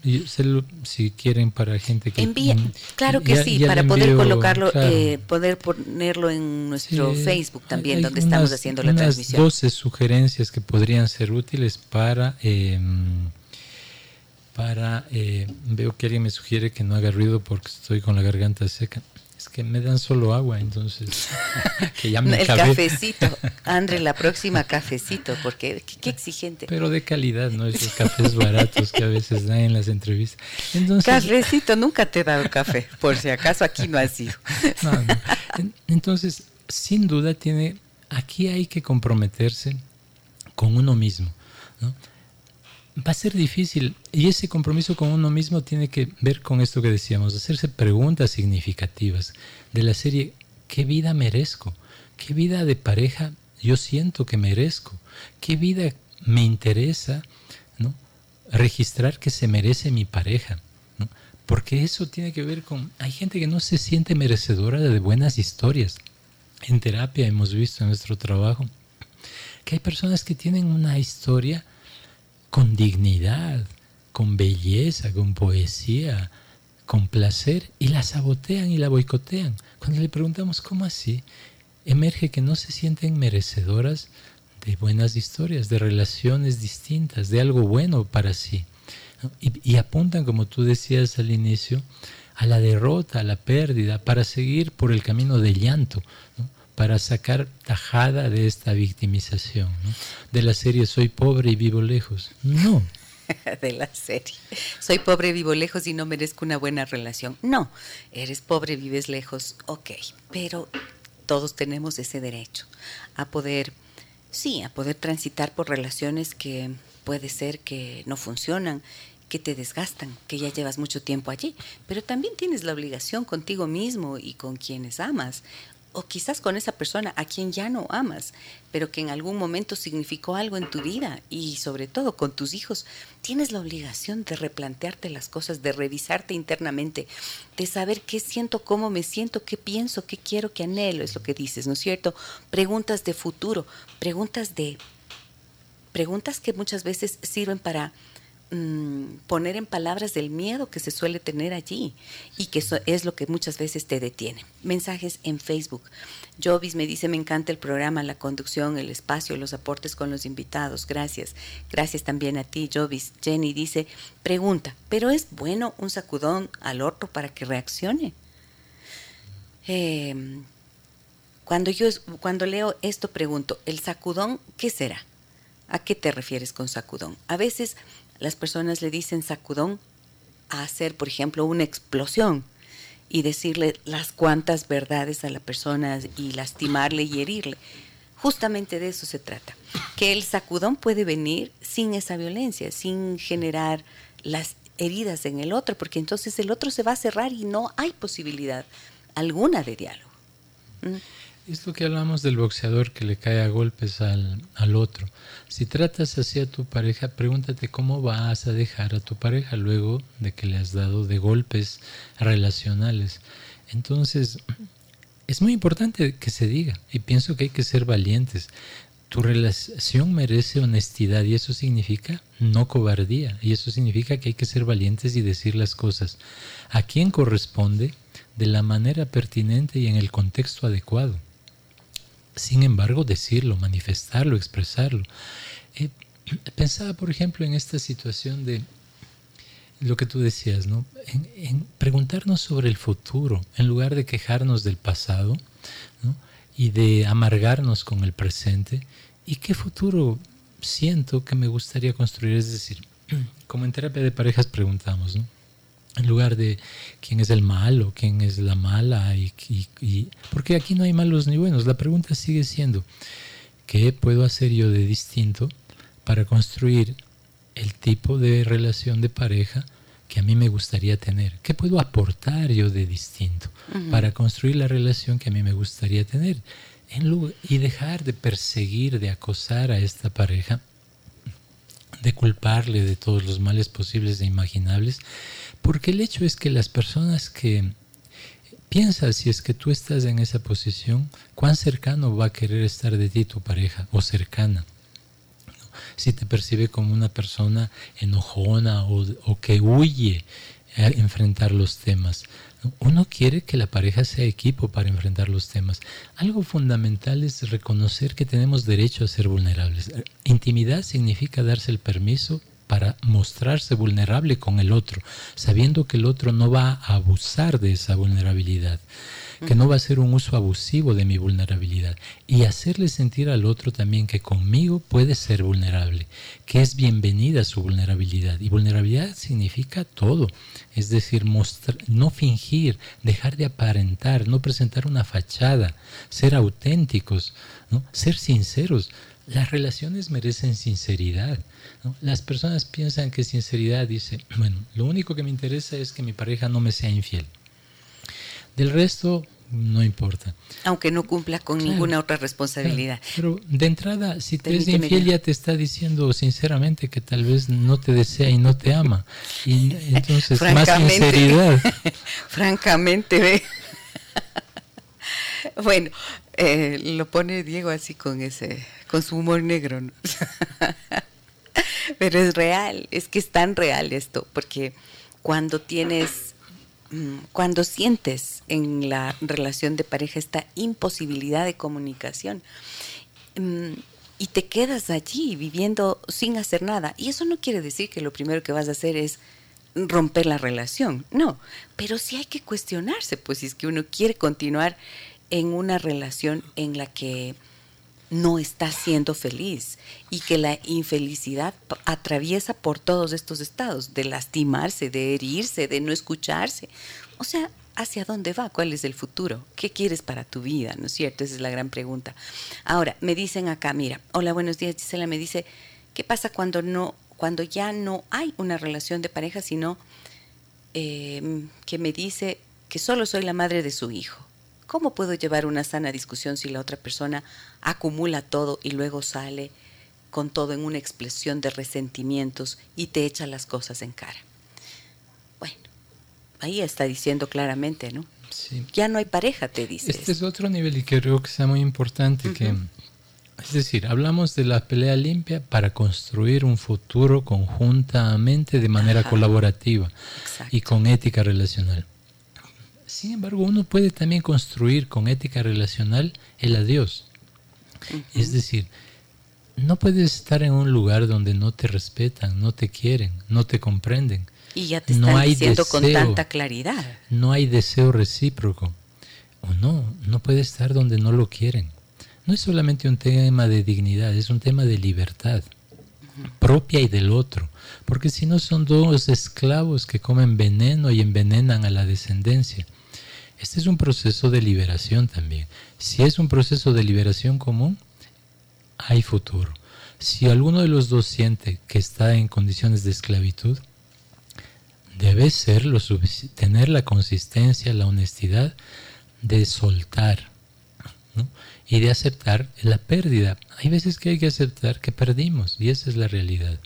si quieren para gente que... Envía, claro que sí, para poder colocarlo, eh, poder ponerlo en nuestro Facebook también, donde estamos haciendo la transmisión. 12 sugerencias que podrían ser útiles para... Em, para eh, veo que alguien me sugiere que no haga ruido porque estoy con la garganta seca que me dan solo agua, entonces. que ya me El cafecito. Andre, la próxima cafecito, porque qué, exigente. Pero de calidad, ¿no? Esos cafés baratos que a veces dan en las entrevistas. Entonces, cafecito, nunca te he dado café, por si acaso aquí no ha sido. Entonces, sin duda tiene. Aquí hay que comprometerse con uno mismo, ¿no? Va a ser difícil y ese compromiso con uno mismo tiene que ver con esto que decíamos, hacerse preguntas significativas de la serie, ¿qué vida merezco? ¿Qué vida de pareja yo siento que merezco? ¿Qué vida me interesa ¿no? registrar que se merece mi pareja? Porque eso tiene que ver con, hay gente que no se siente merecedora de buenas historias. En terapia hemos visto en nuestro trabajo que hay personas que tienen una historia con dignidad, con belleza, con poesía, con placer, y la sabotean y la boicotean. Cuando le preguntamos cómo así, emerge que no se sienten merecedoras de buenas historias, de relaciones distintas, de algo bueno para sí. Y, apuntan, como tú decías al inicio, a la derrota, a la pérdida, para seguir por el camino del llanto para sacar tajada de esta victimización, de la serie Soy pobre y vivo lejos. No. de la serie. Soy pobre, vivo lejos y no merezco una buena relación. No, eres pobre, vives lejos, ok, pero todos tenemos ese derecho a poder, sí, a poder transitar por relaciones que puede ser que no funcionan, que te desgastan, que ya llevas mucho tiempo allí, pero también tienes la obligación contigo mismo y con quienes amas o quizás con esa persona a quien ya no amas, pero que en algún momento significó algo en tu vida y sobre todo con tus hijos, tienes la obligación de replantearte las cosas, de revisarte internamente, de saber qué siento, cómo me siento, qué pienso, qué quiero, qué anhelo, es lo que dices, ¿no es cierto? Preguntas de futuro, preguntas de preguntas que muchas veces sirven para Mm, poner en palabras del miedo que se suele tener allí y que es lo que muchas veces te detiene. Mensajes en Facebook. Jovis me dice, me encanta el programa, la conducción, el espacio, los aportes con los invitados. Gracias. Gracias también a ti, Jovis. Jenny dice, pregunta, ¿pero es bueno un sacudón al otro para que reaccione? Em, cuando yo cuando leo esto pregunto, ¿el sacudón qué será? ¿A qué te refieres con sacudón? A veces las personas le dicen sacudón a hacer, por ejemplo, una explosión y decirle las cuantas verdades a la persona y lastimarle y herirle. Justamente de eso se trata, que el sacudón puede venir sin esa violencia, sin generar las heridas en el otro, porque entonces el otro se va a cerrar y no hay posibilidad alguna de diálogo. ¿Mm? Esto que hablamos del boxeador que le cae a golpes al, al, otro. Si tratas así a tu pareja, pregúntate cómo vas a dejar a tu pareja luego de que le has dado de golpes relacionales. Entonces, es muy importante que se diga y pienso que hay que ser valientes. Tu relación merece honestidad y eso significa no cobardía y eso significa que hay que ser valientes y decir las cosas a quien corresponde de la manera pertinente y en el contexto adecuado sin embargo, decirlo, manifestarlo, expresarlo. Eh, pensaba, por ejemplo, en esta situación de lo que tú decías, ¿no? En, preguntarnos sobre el futuro, en lugar de quejarnos del pasado y de amargarnos con el presente. ¿Y qué futuro siento que me gustaría construir? Es decir, como en terapia de parejas preguntamos, ¿no? En lugar de quién es el malo, quién es la mala, y, porque aquí no hay malos ni buenos. La pregunta sigue siendo, ¿qué puedo hacer yo de distinto para construir el tipo de relación de pareja que a mí me gustaría tener? ¿Qué puedo aportar yo de distinto para construir la relación que a mí me gustaría tener? y dejar de perseguir, de acosar a esta pareja, de culparle de todos los males posibles e imaginables, porque el hecho es que las personas que piensan si es que tú estás en esa posición, cuán cercano va a querer estar de ti tu pareja o cercana. Si te percibe como una persona enojona o, o que huye a enfrentar los temas. Uno quiere que la pareja sea equipo para enfrentar los temas. Algo fundamental es reconocer que tenemos derecho a ser vulnerables. Intimidad significa darse el permiso para mostrarse vulnerable con el otro, sabiendo que el otro no va a abusar de esa vulnerabilidad, que no va a ser un uso abusivo de mi vulnerabilidad y hacerle sentir al otro también que conmigo puede ser vulnerable, que es bienvenida su vulnerabilidad. Y vulnerabilidad significa todo, es decir, no fingir, dejar de aparentar, no presentar una fachada, ser auténticos, ¿no? ser sinceros. Las relaciones merecen sinceridad. Las personas piensan que sinceridad dice, bueno, lo único que me interesa es que mi pareja no me sea infiel. Del resto, no importa. Aunque no cumpla con ninguna otra responsabilidad. pero de entrada, si te es infiel, ya te está diciendo sinceramente que tal vez no te desea y no te ama. Y entonces, más sinceridad. francamente, ve. bueno, eh, lo pone Diego así con ese, con su humor negro. Pero es real, es que es tan real esto, porque cuando tienes, mm, cuando sientes en la relación de pareja esta imposibilidad de comunicación mm, y te quedas allí viviendo sin hacer nada, y eso no quiere decir que lo primero que vas a hacer es romper la relación, no, pero sí hay que cuestionarse, pues si es que uno quiere continuar en una relación en la que no está siendo feliz y que la infelicidad atraviesa por todos estos estados, de lastimarse, de herirse, de no escucharse. O sea, ¿hacia dónde va? ¿Cuál es el futuro? ¿Qué quieres para tu vida? ¿No es cierto? Esa es la gran pregunta. Ahora, me dicen acá, mira, hola, buenos días, Gisela, me dice, ¿qué pasa cuando no, cuando ya no hay una relación de pareja, sino em, que me dice que solo soy la madre de su hijo? ¿Cómo puedo llevar una sana discusión si la otra persona acumula todo y luego sale con todo en una explosión de resentimientos y te echa las cosas en cara? Bueno, ahí está diciendo claramente, ¿no? Sí. Ya no hay pareja, te dice. Este es otro nivel y creo que sea muy importante que es decir, hablamos de la pelea limpia para construir un futuro conjuntamente de manera colaborativa y con ética relacional. Sin embargo, uno puede también construir con ética relacional el adiós. Es decir, no puedes estar en un lugar donde no te respetan, no te quieren, no te comprenden. Y ya te están diciendo con tanta claridad. No hay deseo recíproco. O no, no puede estar donde no lo quieren no es solamente un tema de dignidad, es un tema de libertad propia y del otro, porque si no son dos esclavos que comen veneno y envenenan a la descendencia. Este es un proceso de liberación también. Si es un proceso de liberación común, hay futuro. Si alguno de los dos siente que está en condiciones de esclavitud, debe ser lo tener la consistencia, la honestidad de soltar. ¿no? y de aceptar la pérdida. Hay veces que hay que aceptar que perdimos y esa es la realidad.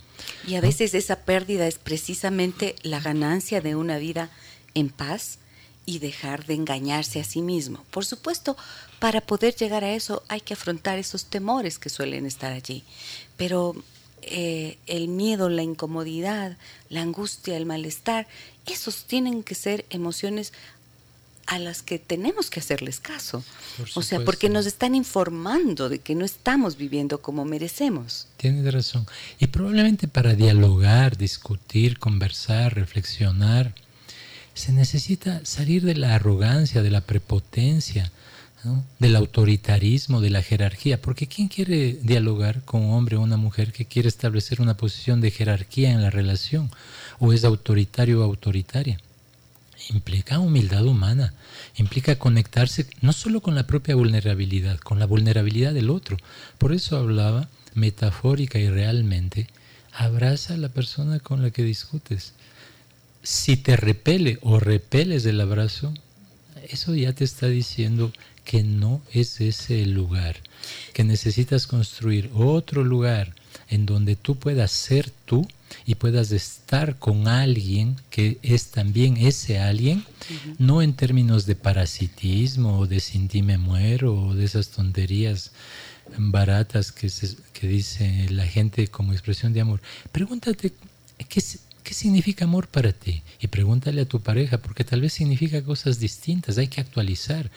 Y a veces esa pérdida es precisamente la ganancia de una vida en paz y dejar de engañarse a sí mismo. Por supuesto, para poder llegar a eso hay que afrontar esos temores que suelen estar allí. Pero eh, el miedo, la incomodidad, la angustia, el malestar, esos tienen que ser emociones a las que tenemos que hacerles caso. O sea, porque nos están informando de que no estamos viviendo como merecemos. Tienes razón. Y probablemente para dialogar, discutir, conversar, reflexionar, se necesita salir de la arrogancia, de la prepotencia, del autoritarismo, de la jerarquía. Porque ¿quién quiere dialogar con un hombre o una mujer que quiere establecer una posición de jerarquía en la relación? ¿O es autoritario o autoritaria? implica humildad humana, implica conectarse no solo con la propia vulnerabilidad, con la vulnerabilidad del otro. Por eso hablaba metafórica y realmente, abraza a la persona con la que discutes. Si te repele o repeles el abrazo, eso ya te está diciendo que no es ese el lugar, que necesitas construir otro lugar en donde tú puedas ser tú y puedas estar con alguien que es también ese alguien, no en términos de parasitismo o de sin ti me muero o de esas tonterías baratas que, que dice la gente como expresión de amor. Pregúntate, ¿qué, ¿qué significa amor para ti? Y pregúntale a tu pareja, porque tal vez significa cosas distintas, hay que actualizar.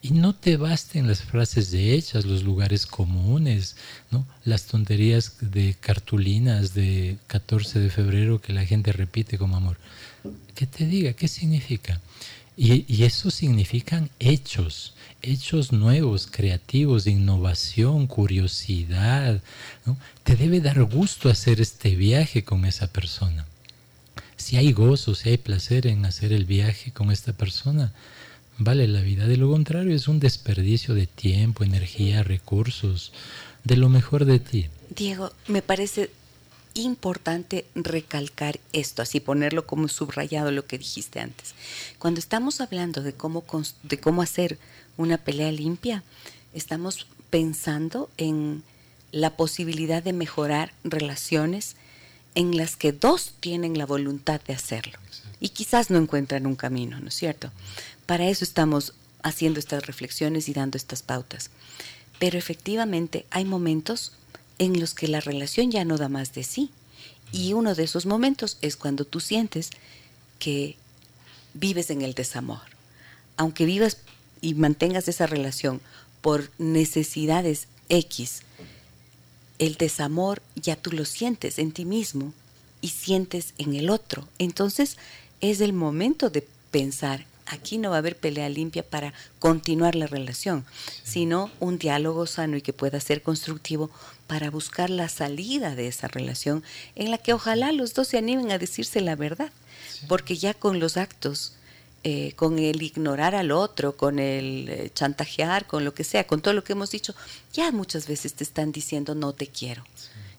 Y no te basten las frases de hechas, los lugares comunes, ¿no? las tonterías de cartulinas de 14 de febrero que la gente repite como amor. Que te diga, ¿qué significa? Y, eso significan hechos, hechos nuevos, creativos, innovación, curiosidad. Te debe dar gusto hacer este viaje con esa persona. Si hay gozo, si hay placer en hacer el viaje con esta persona, vale la vida. De lo contrario es un desperdicio de tiempo, energía, recursos, de lo mejor de ti. Diego, me parece importante recalcar esto, así ponerlo como subrayado lo que dijiste antes. Cuando estamos hablando de cómo, de cómo hacer una pelea limpia, estamos pensando en la posibilidad de mejorar relaciones en las que dos tienen la voluntad de hacerlo y quizás no encuentran un camino, ¿no es cierto? Para eso estamos haciendo estas reflexiones y dando estas pautas. Pero efectivamente hay momentos en los que la relación ya no da más de sí. Y uno de esos momentos es cuando tú sientes que vives en el desamor. Aunque vivas y mantengas esa relación por necesidades X, el desamor ya tú lo sientes en ti mismo y sientes en el otro. Entonces es el momento de pensar aquí no va a haber pelea limpia para continuar la relación, sino un diálogo sano y que pueda ser constructivo para buscar la salida de esa relación en la que ojalá los dos se animen a decirse la verdad, porque ya con los actos, eh, con el ignorar al otro, con el eh, chantajear, con lo que sea, con todo lo que hemos dicho, ya muchas veces te están diciendo no te quiero.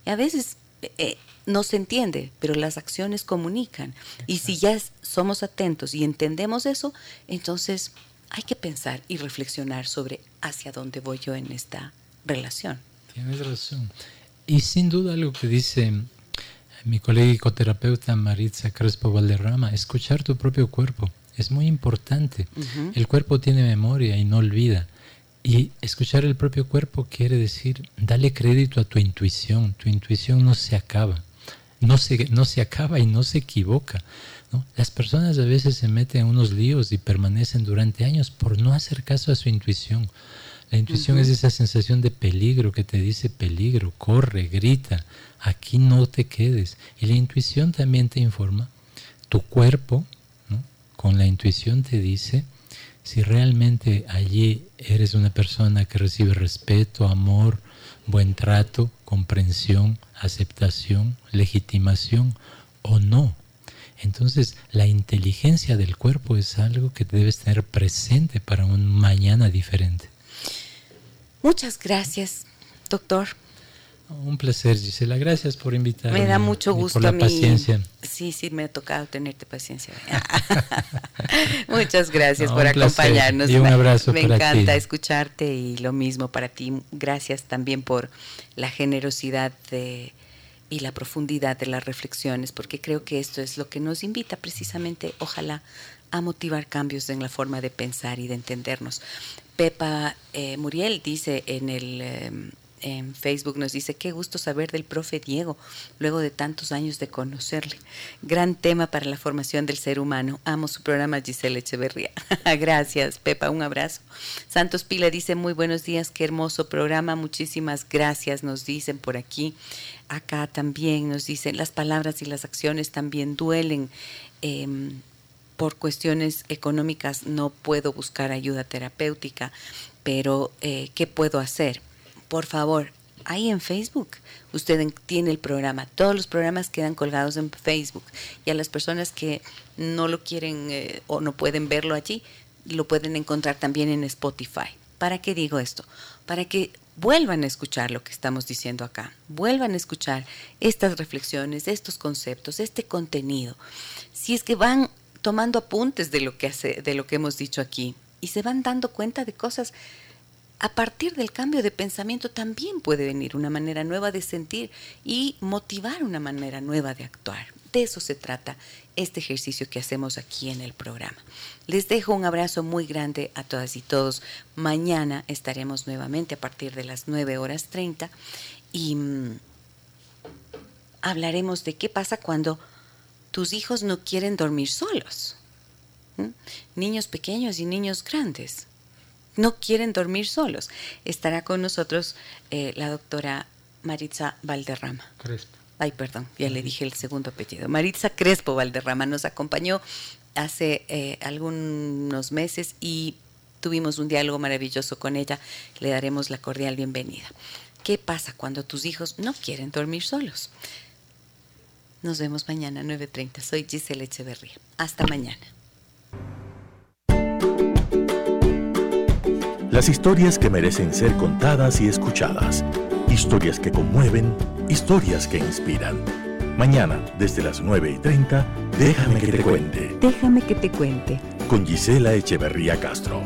Y a veces eh, no se entiende, pero las acciones comunican. Y si ya somos atentos y entendemos eso, entonces hay que pensar y reflexionar sobre hacia dónde voy yo en esta relación. Tienes razón. Y sin duda algo que dice mi colega psicoterapeuta Maritza Crespo Valderrama, escuchar tu propio cuerpo es muy importante. El cuerpo tiene memoria y no olvida. Y escuchar el propio cuerpo quiere decir, dale crédito a tu intuición. Tu intuición no se acaba. No se, no se acaba y no se equivoca. Las personas a veces se meten en unos líos y permanecen durante años por no hacer caso a su intuición. La intuición es esa sensación de peligro que te dice peligro, corre, grita, aquí no te quedes. Y la intuición también te informa. Tu cuerpo, con la intuición te dice si realmente allí eres una persona que recibe respeto, amor, buen trato, comprensión, aceptación, legitimación o no. Entonces, la inteligencia del cuerpo es algo que debes tener presente para un mañana diferente. Muchas gracias, doctor. Un placer, Gisela. Gracias por invitarme. Me da mucho gusto. Por la paciencia. Sí, sí, me ha tocado tenerte paciencia. Muchas gracias por acompañarnos. Y un abrazo me, encanta escucharte y lo mismo para ti. Gracias también por la generosidad y la profundidad de las reflexiones, porque creo que esto es lo que nos invita precisamente, ojalá, a motivar cambios en la forma de pensar y de entendernos. Pepa eh, Muriel dice en el... Em, en Facebook nos dice, qué gusto saber del profe Diego, luego de tantos años de conocerle. Gran tema para la formación del ser humano. Amo su programa Giselle Echeverría. gracias, Pepa, un abrazo. Santos Pila dice, muy buenos días, qué hermoso programa, muchísimas gracias, nos dicen por aquí. Acá también nos dicen, las palabras y las acciones también duelen. Em, por cuestiones económicas no puedo buscar ayuda terapéutica, pero eh, ¿qué puedo hacer? Por favor, ahí en Facebook. Usted tiene el programa. Todos los programas quedan colgados en Facebook. Y a las personas que no lo quieren eh, o no pueden verlo allí, lo pueden encontrar también en Spotify. ¿Para qué digo esto? Para que vuelvan a escuchar lo que estamos diciendo acá. Vuelvan a escuchar estas reflexiones, estos conceptos, este contenido. Si es que van tomando apuntes de lo que hace, de lo que hemos dicho aquí y se van dando cuenta de cosas a partir del cambio de pensamiento también puede venir una manera nueva de sentir y motivar una manera nueva de actuar. De eso se trata este ejercicio que hacemos aquí en el programa. Les dejo un abrazo muy grande a todas y todos. Mañana estaremos nuevamente a partir de las 9 horas 30 y mm, hablaremos de qué pasa cuando tus hijos no quieren dormir solos. Niños pequeños y niños grandes no quieren dormir solos. Estará con nosotros eh, la doctora Maritza Valderrama. Crespo. Ay, perdón, ya le dije el segundo apellido. Maritza Crespo Valderrama nos acompañó hace eh, algunos meses y tuvimos un diálogo maravilloso con ella. Le daremos la cordial bienvenida. ¿Qué pasa cuando tus hijos no quieren dormir solos? Nos vemos mañana a 9.30. Soy Giselle Echeverría. Hasta mañana. Las historias que merecen ser contadas y escuchadas. Historias que conmueven, historias que inspiran. Mañana, desde las 9 y 30, déjame que te cuente. Déjame que te cuente. Con Gisela Echeverría Castro.